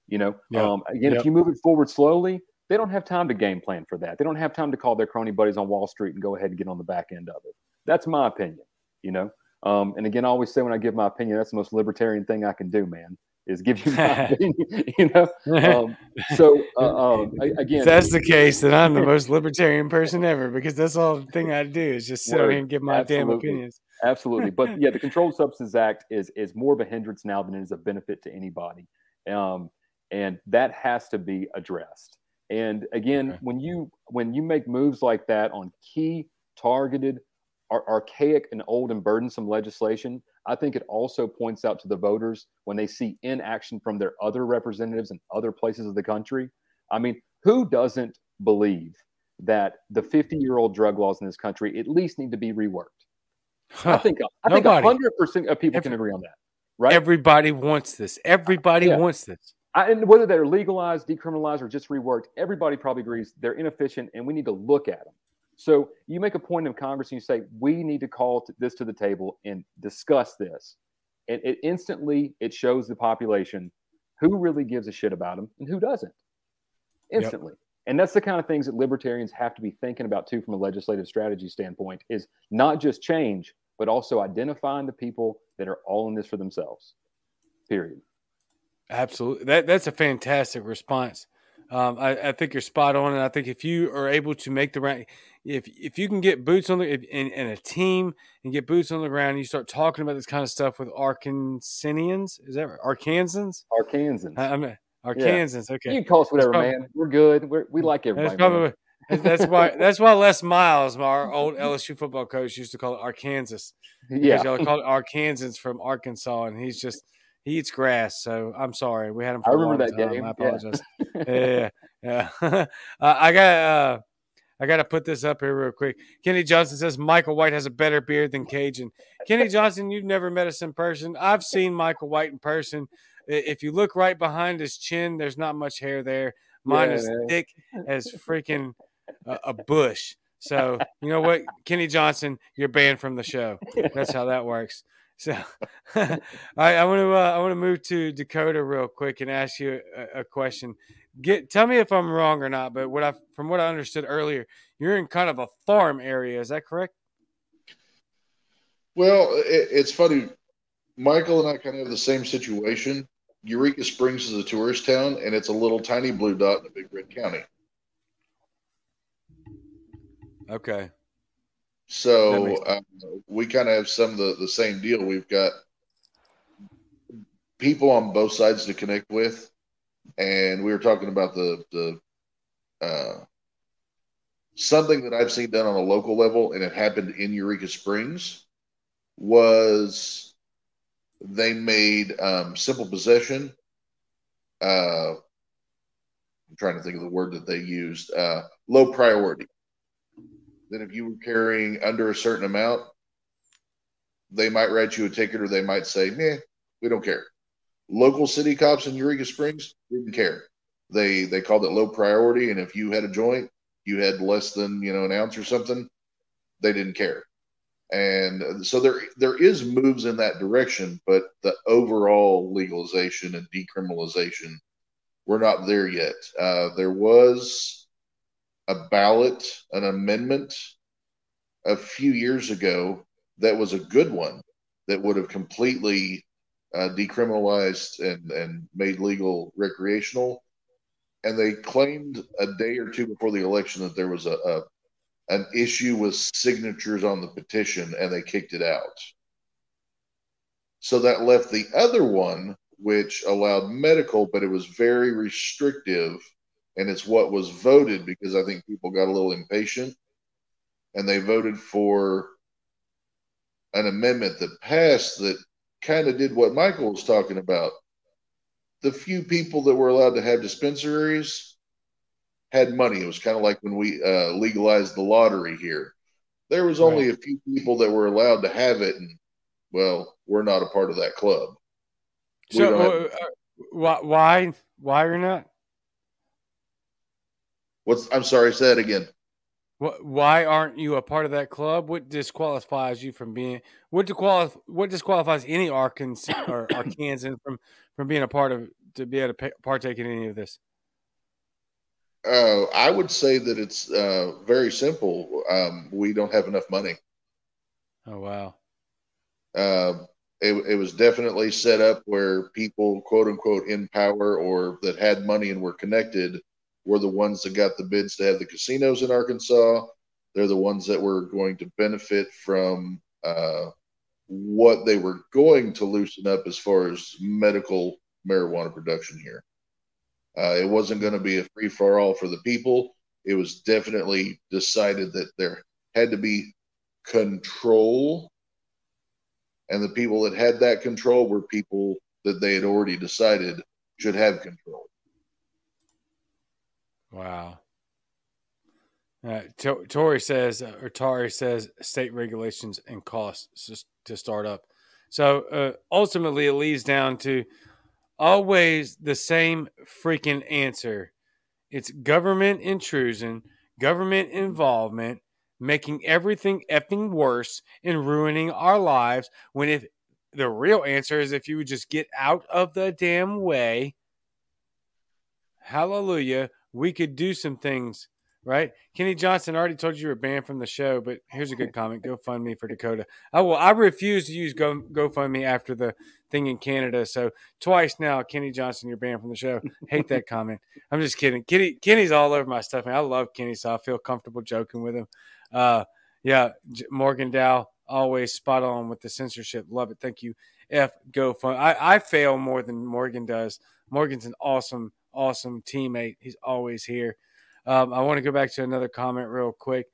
You know, yep. um, again, yep. if you move it forward slowly, they don't have time to game plan for that. They don't have time to call their crony buddies on Wall Street and go ahead and get on the back end of it. That's my opinion, you know. Um, and again, I always say when I give my opinion, that's the most libertarian thing I can do, man, is give you my <laughs> opinion, <laughs> you know. Um, so uh, um, again, if that's the case, then I'm the <laughs> most libertarian person ever because that's all the thing I do is just sit here and give my absolutely, damn opinions. absolutely, but yeah, the Controlled Substances Act is is more of a hindrance now than it is a benefit to anybody, um, and that has to be addressed. And again, okay. when you when you make moves like that on key targeted ar- archaic and old and burdensome legislation, I think it also points out to the voters when they see inaction from their other representatives in other places of the country. I mean, who doesn't believe that the 50 year old drug laws in this country at least need to be reworked? Huh. I think I think 100 percent of people Every, can agree on that. Right? Everybody wants this. Everybody yeah. wants this. I, and whether they're legalized, decriminalized, or just reworked, everybody probably agrees they're inefficient, and we need to look at them. So you make a point in Congress and you say we need to call this to the table and discuss this, and it instantly it shows the population who really gives a shit about them and who doesn't. Instantly. Yep. And that's the kind of things that libertarians have to be thinking about too from a legislative strategy standpoint is not just change, but also identifying the people that are all in this for themselves. Period. Absolutely. That that's a fantastic response. Um, I, I, think you're spot on, and I think if you are able to make the right, if if you can get boots on the in, in a team and get boots on the ground, and you start talking about this kind of stuff with Arkansanians. Is that right? Arkansans? Arkansans. I, am Arkansans. Yeah. Okay. You can call us whatever, probably, man. We're good. We're, we like everybody. That's, probably, that's why. <laughs> That's why Les Miles, our old LSU football coach, used to call it Arkansas. Yeah, y'all called it Arkansans from Arkansas, and he's just he eats grass. So I'm sorry. We had him. I remember that time. game. I apologize. <laughs> Yeah, yeah. <laughs> yeah. uh, I got. Uh, I got to put this up here real quick. Kenny Johnson says Michael White has a better beard than Cajun. Kenny Johnson, you've never met us in person. I've seen Michael White in person. If you look right behind his chin, there's not much hair there. Mine yeah, is man. thick <laughs> as freaking a, a bush. So you know what, Kenny Johnson, you're banned from the show. That's how that works. So, <laughs> I, I want to uh, I want to move to Dakota real quick and ask you a, a, question. Get tell me if I'm wrong or not, but what I from what I understood earlier, you're in kind of a farm area. Is that correct? Well, it, it's funny. Michael and I kind of have the same situation. Eureka Springs is a tourist town, and it's a little tiny blue dot in a big red county. Okay. So uh, we kind of have some of the, the same deal. We've got people on both sides to connect with, and we were talking about the the uh, something that I've seen done on a local level, and it happened in Eureka Springs. Was they made um, simple possession? Uh, I'm trying to think of the word that they used. Uh, low priority then if you were carrying under a certain amount, they might write you a ticket or they might say, "Meh, we don't care." Local city cops in Eureka Springs didn't care. They they called it low priority, and if you had a joint, you had less than you know an ounce or something, they didn't care. And so there there is moves in that direction, but the overall legalization and decriminalization, we're not there yet. Uh, there was a ballot, an amendment a few years ago that was a good one that would have completely uh, decriminalized and, and made legal recreational. And they claimed a day or two before the election that there was a, a an issue with signatures on the petition and they kicked it out. So that left the other one, which allowed medical, but it was very restrictive. And it's what was voted because I think people got a little impatient and they voted for an amendment that passed that kind of did what Michael was talking about. The few people that were allowed to have dispensaries had money. It was kind of like when we uh, legalized the lottery here. There was only right. a few people that were allowed to have it, and well, we're not a part of that club. So, uh, uh, why, why are not? What's? I'm sorry. Say that again. Why aren't you a part of that club? What disqualifies you from being? What disqualif- What disqualifies any Arkansas or <coughs> Arkansan from from being a part of to be able to pay, partake in any of this? Uh, I would say that it's uh, very simple. Um, we don't have enough money. Oh wow! Uh, it, it was definitely set up where people, quote unquote, in power or that had money and were connected, were the ones that got the bids to have the casinos in Arkansas. They're the ones that were going to benefit from uh, what they were going to loosen up as far as medical marijuana production here. Uh, it wasn't going to be a free for all for the people. It was definitely decided that there had to be control, and the people that had that control were people that they had already decided should have control. Wow. Uh, Tori says, uh, or Tari says, state regulations and costs to start up. So uh, ultimately, it leads down to always the same freaking answer. It's government intrusion, government involvement, making everything effing worse and ruining our lives. When if the real answer is if you would just get out of the damn way, hallelujah, we could do some things right? Kenny Johnson already told you you were banned from the show, but here's a good comment: Go fund me for Dakota. I will. I refuse to use Go GoFundMe after the thing in Canada. So twice now, Kenny Johnson, you're banned from the show. Hate that <laughs> comment. I'm just kidding. Kenny Kenny's all over my stuff, man. I love Kenny, so I feel comfortable joking with him. Uh, yeah, Morgan Dow always spot on with the censorship. Love it. Thank you. F GoFund. I, I fail more than Morgan does. Morgan's an awesome, awesome teammate. He's always here. Um, I want to go back to another comment real quick.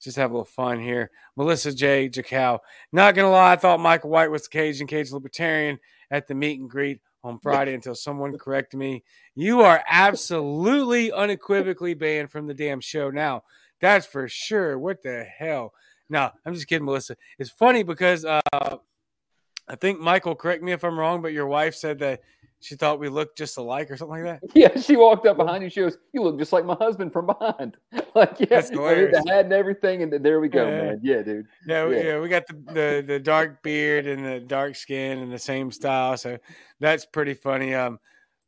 Just have a little fun here. Melissa J. Jacow. Not going to lie, I thought Michael White was the Cajun Cajun Libertarian at the meet and greet on Friday until someone corrected me. You are absolutely unequivocally banned from the damn show now. That's for sure. What the hell? No, I'm just kidding, Melissa. It's funny because uh, I think Michael, correct me if I'm wrong, but your wife said that she thought we looked just alike or something like that. <laughs> Yeah, she walked up behind you. She goes, "You look just like my husband from behind." <laughs> like, yeah, That's the hat and everything, and there we go, yeah. man. Yeah, dude. Yeah, yeah, yeah, we got the, the the dark beard and the dark skin and the same style, so that's pretty funny. Um,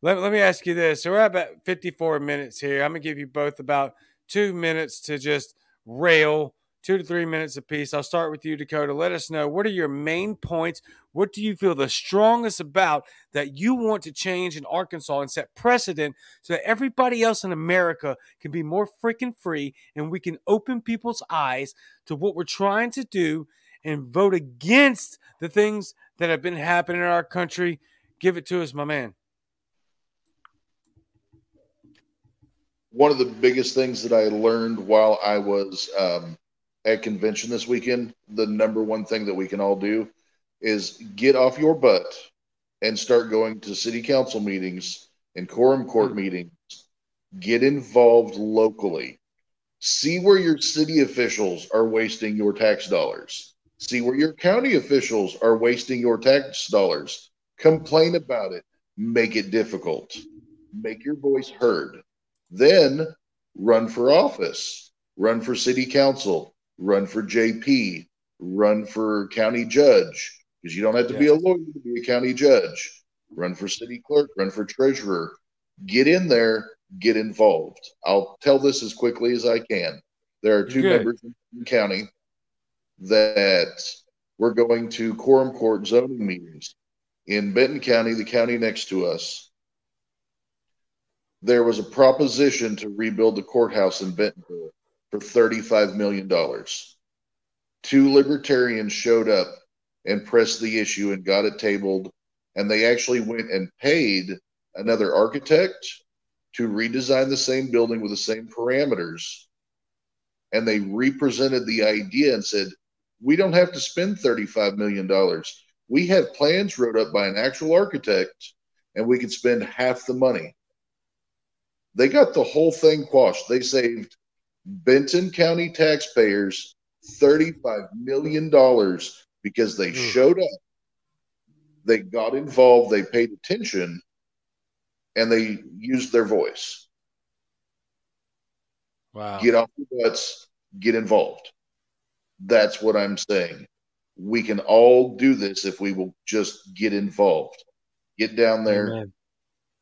let, let me ask you this: so we're at about 54 minutes here. I'm gonna give you both about two minutes to just rail two to three minutes apiece. I'll start with you, Dakota. Let us know what are your main points? What do you feel the strongest about that you want to change in Arkansas and set precedent so that everybody else in America can be more freaking free and we can open people's eyes to what we're trying to do and vote against the things that have been happening in our country? Give it to us, my man. One of the biggest things that I learned while I was um, at convention this weekend, the number one thing that we can all do is get off your butt and start going to city council meetings and quorum court mm-hmm. meetings. Get involved locally. See where your city officials are wasting your tax dollars. See where your county officials are wasting your tax dollars. Complain about it. Make it difficult. Make your voice heard. Then run for office. Run for city council run for JP, run for county judge, because you don't have to be a lawyer to be a county judge. Run for city clerk, run for treasurer. Get in there, get involved. I'll tell this as quickly as I can. There are two members in the county that we're going to quorum court zoning meetings. in Benton County, the county next to us, there was a proposition to rebuild the courthouse in Bentonville for $35 million. Two libertarians showed up and pressed the issue and got it tabled. And they actually went and paid another architect to redesign the same building with the same parameters. And they represented the idea and said, we don't have to spend $35 million. We have plans wrote up by an actual architect, and we could spend half the money. They got the whole thing quashed. They saved Benton County taxpayers $35 million because they mm. showed up, they got involved, they paid attention, and they used their voice. Wow. Get off your butts, get involved. That's what I'm saying. We can all do this if we will just get involved. Get down there, Amen.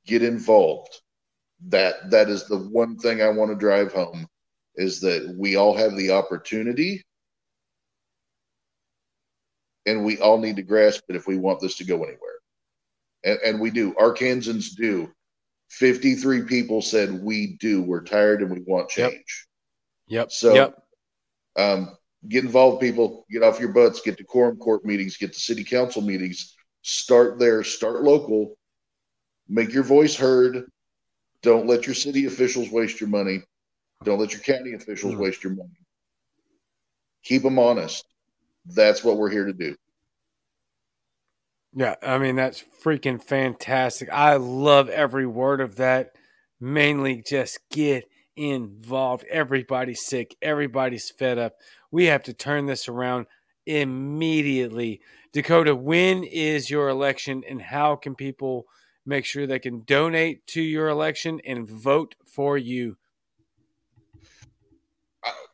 get involved. That that is the one thing I want to drive home is that we all have the opportunity and we all need to grasp it if we want this to go anywhere. And, and we do. Arkansans do. 53 people said we do. We're tired and we want change. Yep. yep. So yep. Um, get involved, people. Get off your butts. Get to quorum court meetings. Get to city council meetings. Start there. Start local. Make your voice heard. Don't let your city officials waste your money. Don't let your county officials mm-hmm. waste your money. Keep them honest. That's what we're here to do. Yeah, I mean that's freaking fantastic. I love every word of that. Mainly just get involved. Everybody's sick, everybody's fed up. We have to turn this around immediately. Dakota, when is your election and how can people make sure they can donate to your election and vote for you?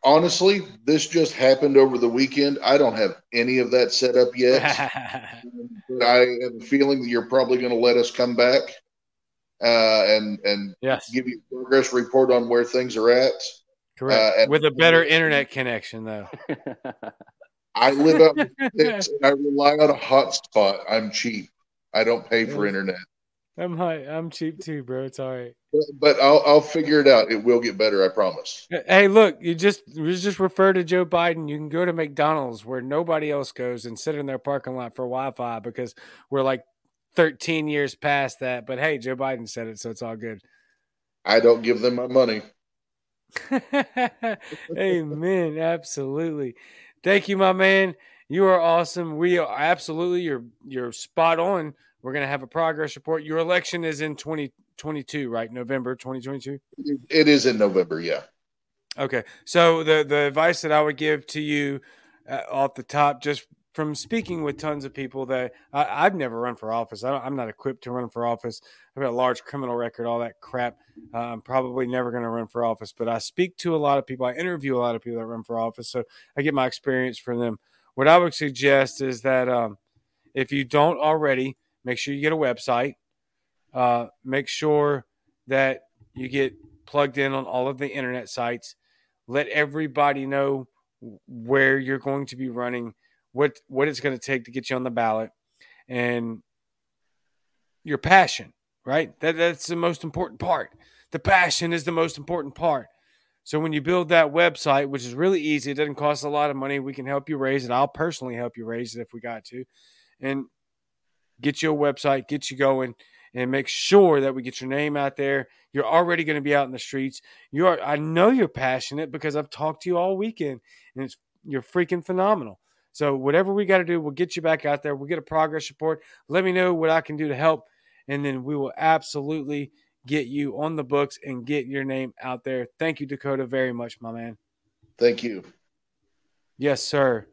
Honestly, this just happened over the weekend. I don't have any of that set up yet. <laughs> but I have a feeling that you're probably going to let us come back uh, and and yes. give you a progress report on where things are at. Correct. Uh, With a better internet connection, though. <laughs> I live out <laughs> and I rely on a hotspot. I'm cheap. I don't pay for internet. I'm high. I'm cheap too, bro. It's all right. But I'll I'll figure it out. It will get better. I promise. Hey, look, you just you just refer to Joe Biden. You can go to McDonald's where nobody else goes and sit in their parking lot for Wi-Fi because we're like 13 years past that. But hey, Joe Biden said it, so it's all good. I don't give them my money. <laughs> Amen. Absolutely. Thank you, my man. You are awesome. We are absolutely you're you're spot on we're going to have a progress report. Your election is in 2022, right? November 2022? It is in November, yeah. Okay. So the the advice that I would give to you uh, off the top just from speaking with tons of people that I, have never run for office. I am not equipped to run for office. I've got a large criminal record, all that crap. Uh, I'm probably never going to run for office, but I speak to a lot of people. I interview a lot of people that run for office, so I get my experience from them. What I would suggest is that um, if you don't already, Make sure you get a website. Uh, make sure that you get plugged in on all of the internet sites. Let everybody know where you're going to be running, what what it's going to take to get you on the ballot, and your passion. Right, that that's the most important part. The passion is the most important part. So when you build that website, which is really easy, it doesn't cost a lot of money. We can help you raise it. I'll personally help you raise it if we got to. And get you a website, get you going, and make sure that we get your name out there. You're already going to be out in the streets. You are. I know you're passionate because I've talked to you all weekend, and it's you're freaking phenomenal. So whatever we got to do, we'll get you back out there. We'll get a progress report. Let me know what I can do to help, and then we will absolutely get you on the books and get your name out there. Thank you, Dakota, very much, my man. Thank you. Yes, sir.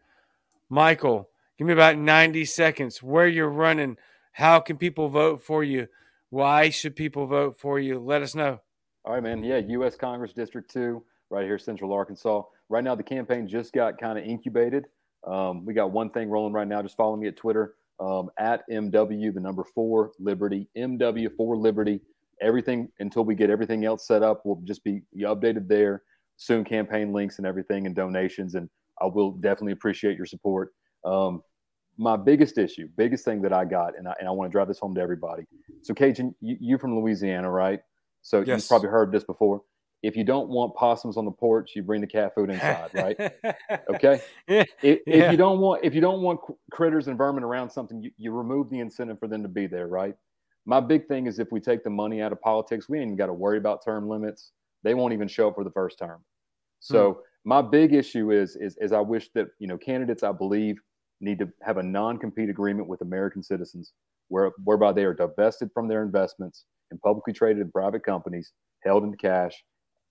Michael, Give me about 90 seconds. Where you're running, how can people vote for you? Why should people vote for you? Let us know. All right, man. Yeah, U.S. Congress District 2, right here, Central Arkansas. Right now, the campaign just got kind of incubated. Um, we got one thing rolling right now. Just follow me at Twitter um, at MW, the number four Liberty, MW for Liberty. Everything until we get everything else set up will just be updated there. Soon, campaign links and everything and donations. And I will definitely appreciate your support. Um, my biggest issue, biggest thing that I got, and I, and I want to drive this home to everybody. So, Cajun, you, you're from Louisiana, right? So yes. you've probably heard this before. If you don't want possums on the porch, you bring the cat food inside, right? <laughs> okay. Yeah. If, if, you don't want if you don't want critters and vermin around something, you, you remove the incentive for them to be there, right? My big thing is if we take the money out of politics, we ain't even got to worry about term limits. They won't even show up for the first term. So hmm. my big issue is, is is I wish that you know candidates I believe need to have a non-compete agreement with American citizens, where whereby they are divested from their investments in publicly traded and private companies, held in cash,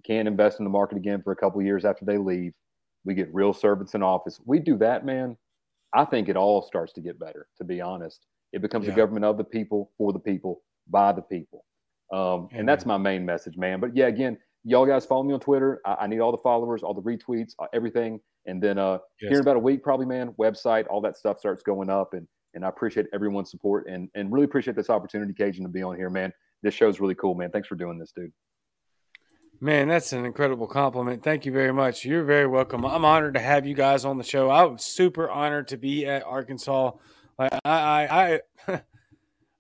can't invest in the market again for a couple years after they leave. We get real servants in office. We do that, man. I think it all starts to get better. To be honest, it becomes yeah. a government of the people, for the people, by the people. Um, and that's my main message, man. But yeah, again, y'all guys follow me on Twitter. I, I need all the followers, all the retweets, uh, everything. And then uh, yes. here in about a week, probably, man, website, all that stuff starts going up. And and I appreciate everyone's support and and really appreciate this opportunity, Cajun, to be on here, man. This show's really cool, man. Thanks for doing this, dude. Man, that's an incredible compliment. Thank you very much. You're very welcome. I'm honored to have you guys on the show. I was super honored to be at Arkansas. Like I, I, I, <laughs>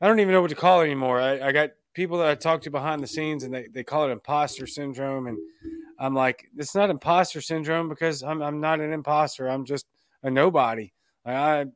I don't even know what to call it anymore. I, I got people that I talk to behind the scenes, and they, they call it imposter syndrome, and I'm like, it's not imposter syndrome because I'm I'm not an imposter. I'm just a nobody. I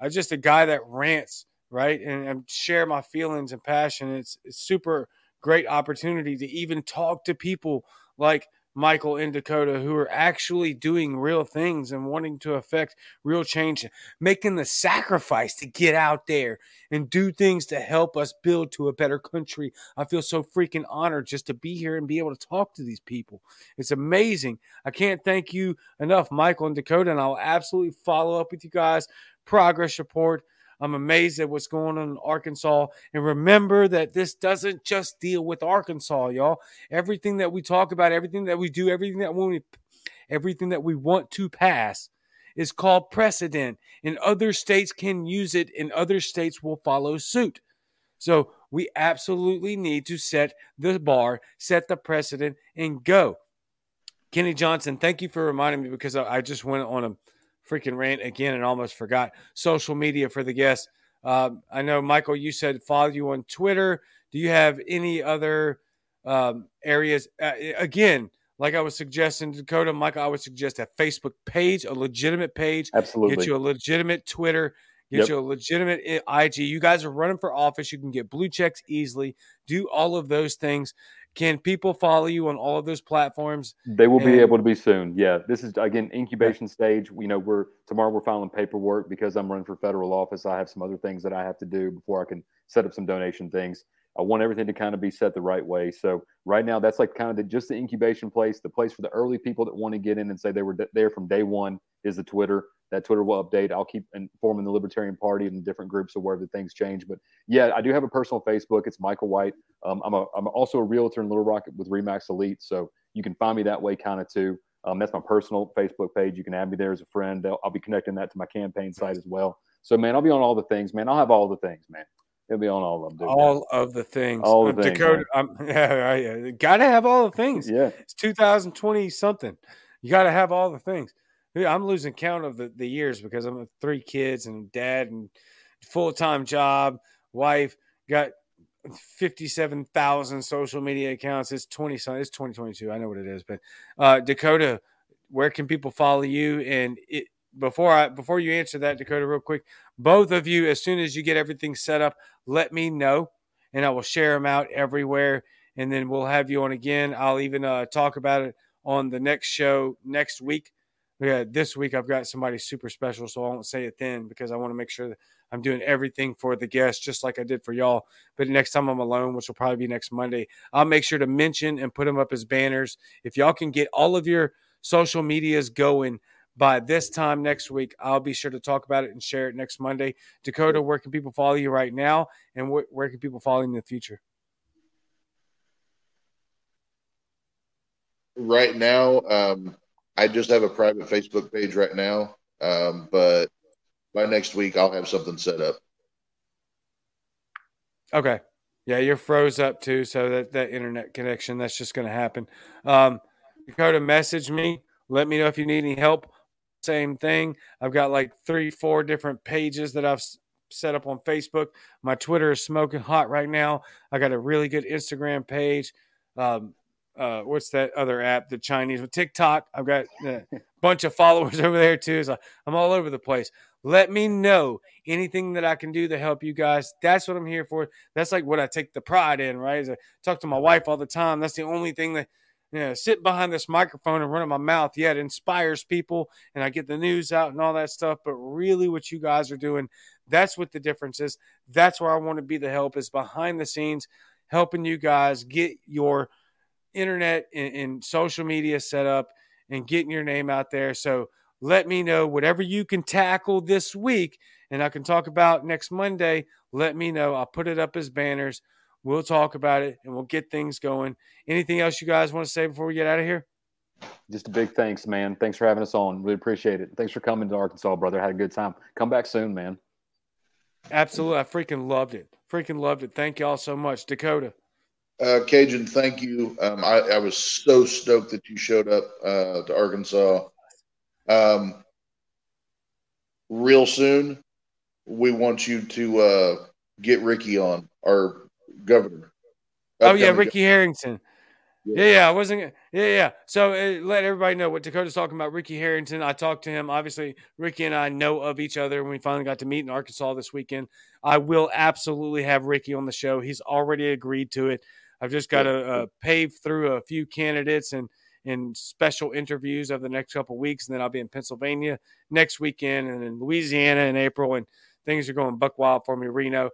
I'm just a guy that rants, right, and, and share my feelings and passion. It's, it's super great opportunity to even talk to people like Michael in Dakota who are actually doing real things and wanting to affect real change, making the sacrifice to get out there and do things to help us build to a better country. I feel so freaking honored just to be here and be able to talk to these people. It's amazing. I can't thank you enough, Michael and Dakota, and I'll absolutely follow up with you guys. Progress report I'm amazed at what's going on in Arkansas. And remember that this doesn't just deal with Arkansas, y'all. Everything that we talk about, everything that we do, everything that we, everything that we want to pass is called precedent. And other states can use it, and other states will follow suit. So we absolutely need to set the bar, set the precedent, and go. Kenny Johnson, thank you for reminding me because I just went on a freaking rant again and almost forgot social media for the guests. Um, I know, Michael, you said follow you on Twitter. Do you have any other um, areas? Uh, again, like I was suggesting, Dakota, Michael, I would suggest a Facebook page, a legitimate page. Absolutely. Get you a legitimate Twitter. Get yep. you a legitimate IG. You guys are running for office. You can get blue checks easily. Do all of those things. Can people follow you on all of those platforms? They will and- be able to be soon. Yeah, this is again incubation stage. You know, we're tomorrow we're filing paperwork because I'm running for federal office. I have some other things that I have to do before I can set up some donation things. I want everything to kind of be set the right way. So right now, that's like kind of the, just the incubation place, the place for the early people that want to get in and say they were there from day one is the Twitter that Twitter will update. I'll keep informing the Libertarian Party and different groups of wherever the things change. But yeah, I do have a personal Facebook. It's Michael White. Um, I'm, a, I'm also a realtor in Little Rock with Remax Elite. So you can find me that way kind of too. Um, that's my personal Facebook page. You can add me there as a friend. I'll, I'll be connecting that to my campaign site as well. So, man, I'll be on all the things, man. I'll have all the things, man. It'll be on all of them. All of the things. All the Dakota, things. <laughs> yeah, yeah, gotta have all the things. Yeah, it's 2020 something. You gotta have all the things. I'm losing count of the, the years because I'm three kids and dad and full time job, wife, got 57,000 social media accounts. It's 20, it's 2022. I know what it is, but uh, Dakota, where can people follow you? And it, before I, before you answer that, Dakota, real quick, both of you, as soon as you get everything set up, let me know and I will share them out everywhere. And then we'll have you on again. I'll even uh, talk about it on the next show next week yeah, this week I've got somebody super special, so I won't say it then because I want to make sure that I'm doing everything for the guests, just like I did for y'all. But next time I'm alone, which will probably be next Monday, I'll make sure to mention and put them up as banners. If y'all can get all of your social medias going by this time next week, I'll be sure to talk about it and share it next Monday. Dakota, where can people follow you right now, and wh- where can people follow you in the future? Right now, um, I just have a private Facebook page right now, um, but by next week I'll have something set up. Okay. Yeah, you're froze up too, so that that internet connection that's just going to happen. Um, Dakota, message me. Let me know if you need any help. Same thing. I've got like three, four different pages that I've set up on Facebook. My Twitter is smoking hot right now. I got a really good Instagram page. Um, uh, what's that other app? The Chinese with TikTok. I've got a <laughs> bunch of followers over there too. So I'm all over the place. Let me know anything that I can do to help you guys. That's what I'm here for. That's like what I take the pride in, right? I talk to my wife all the time. That's the only thing that you know, sit behind this microphone and running my mouth. Yeah, it inspires people and I get the news out and all that stuff. But really, what you guys are doing, that's what the difference is. That's where I want to be the help is behind the scenes, helping you guys get your internet and, and social media set up and getting your name out there. So let me know whatever you can tackle this week and I can talk about next Monday. Let me know. I'll put it up as banners. We'll talk about it and we'll get things going. Anything else you guys want to say before we get out of here? Just a big thanks, man. Thanks for having us on. Really appreciate it. Thanks for coming to Arkansas, brother. Had a good time. Come back soon, man. Absolutely. I freaking loved it. Freaking loved it. Thank y'all so much. Dakota. Uh, Cajun, thank you. Um, I, I, was so stoked that you showed up uh, to Arkansas. Um, real soon, we want you to uh, get Ricky on, our governor. Oh yeah, Ricky governor. Harrington. Yeah. yeah, yeah, I wasn't. Yeah, yeah. So uh, let everybody know what Dakota's talking about. Ricky Harrington. I talked to him. Obviously, Ricky and I know of each other, we finally got to meet in Arkansas this weekend. I will absolutely have Ricky on the show. He's already agreed to it. I've just got to uh, pave through a few candidates and and special interviews over the next couple weeks, and then I'll be in Pennsylvania next weekend, and in Louisiana in April, and things are going buck wild for me. Reno.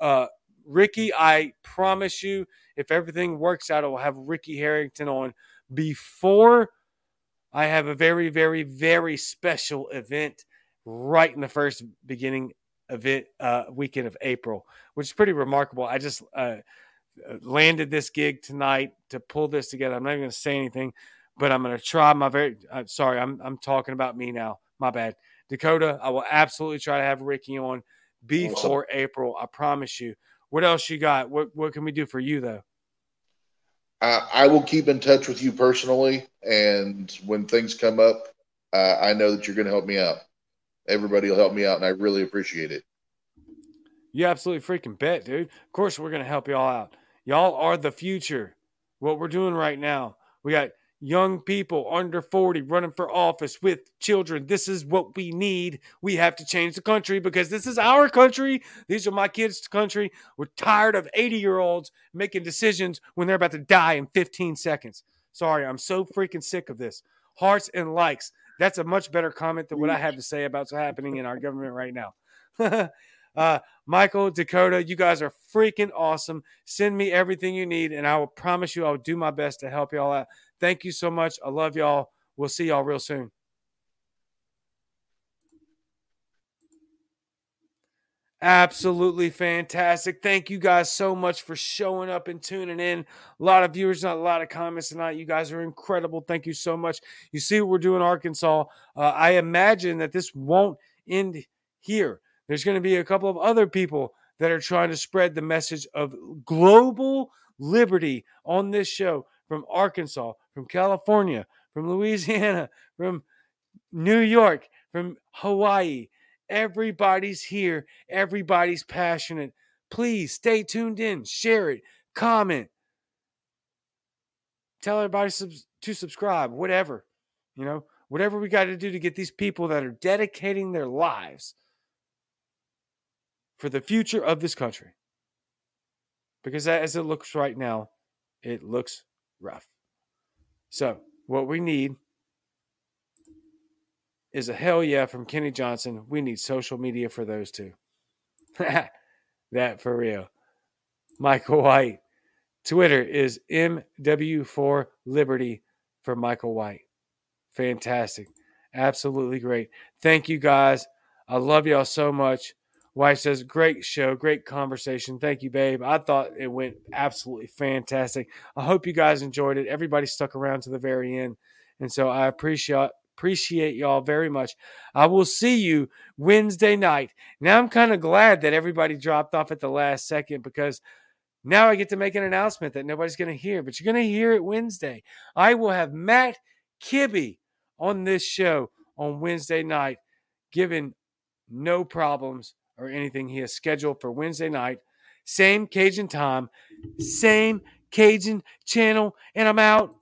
Uh, Ricky, I promise you, if everything works out, I will have Ricky Harrington on before I have a very, very, very special event right in the first beginning event uh, weekend of April, which is pretty remarkable. I just uh, landed this gig tonight to pull this together. I'm not even going to say anything, but I'm going to try my very. I'm sorry, I'm I'm talking about me now. My bad, Dakota. I will absolutely try to have Ricky on before awesome. April. I promise you. What else you got? What what can we do for you though? I, I will keep in touch with you personally, and when things come up, uh, I know that you're going to help me out. Everybody will help me out, and I really appreciate it. You absolutely freaking bet, dude. Of course, we're going to help y'all out. Y'all are the future. What we're doing right now, we got young people under 40 running for office with children. This is what we need. We have to change the country because this is our country. These are my kids' country. We're tired of 80 year olds making decisions when they're about to die in 15 seconds. Sorry, I'm so freaking sick of this. Hearts and likes. That's a much better comment than what I have to say about what's happening in our government right now. <laughs> Uh, Michael, Dakota, you guys are freaking awesome. Send me everything you need, and I will promise you I'll do my best to help y'all out. Thank you so much. I love y'all. We'll see y'all real soon. Absolutely fantastic. Thank you guys so much for showing up and tuning in. A lot of viewers, not a lot of comments tonight. You guys are incredible. Thank you so much. You see what we're doing, Arkansas. Uh, I imagine that this won't end here. There's going to be a couple of other people that are trying to spread the message of global liberty on this show from Arkansas, from California, from Louisiana, <laughs> from New York, from Hawaii. Everybody's here. Everybody's passionate. Please stay tuned in, share it, comment, tell everybody to subscribe, whatever. You know, whatever we got to do to get these people that are dedicating their lives for the future of this country. Because as it looks right now, it looks rough. So, what we need is a hell yeah from Kenny Johnson. We need social media for those two. <laughs> that for real. Michael White. Twitter is MW4 Liberty for Michael White. Fantastic. Absolutely great. Thank you guys. I love y'all so much. Wife says, Great show, great conversation. Thank you, babe. I thought it went absolutely fantastic. I hope you guys enjoyed it. Everybody stuck around to the very end. And so I appreciate appreciate y'all very much. I will see you Wednesday night. Now I'm kind of glad that everybody dropped off at the last second because now I get to make an announcement that nobody's going to hear, but you're going to hear it Wednesday. I will have Matt Kibbe on this show on Wednesday night, given no problems or anything. He is scheduled for Wednesday night. Same Cajun time, same Cajun channel, and I'm out.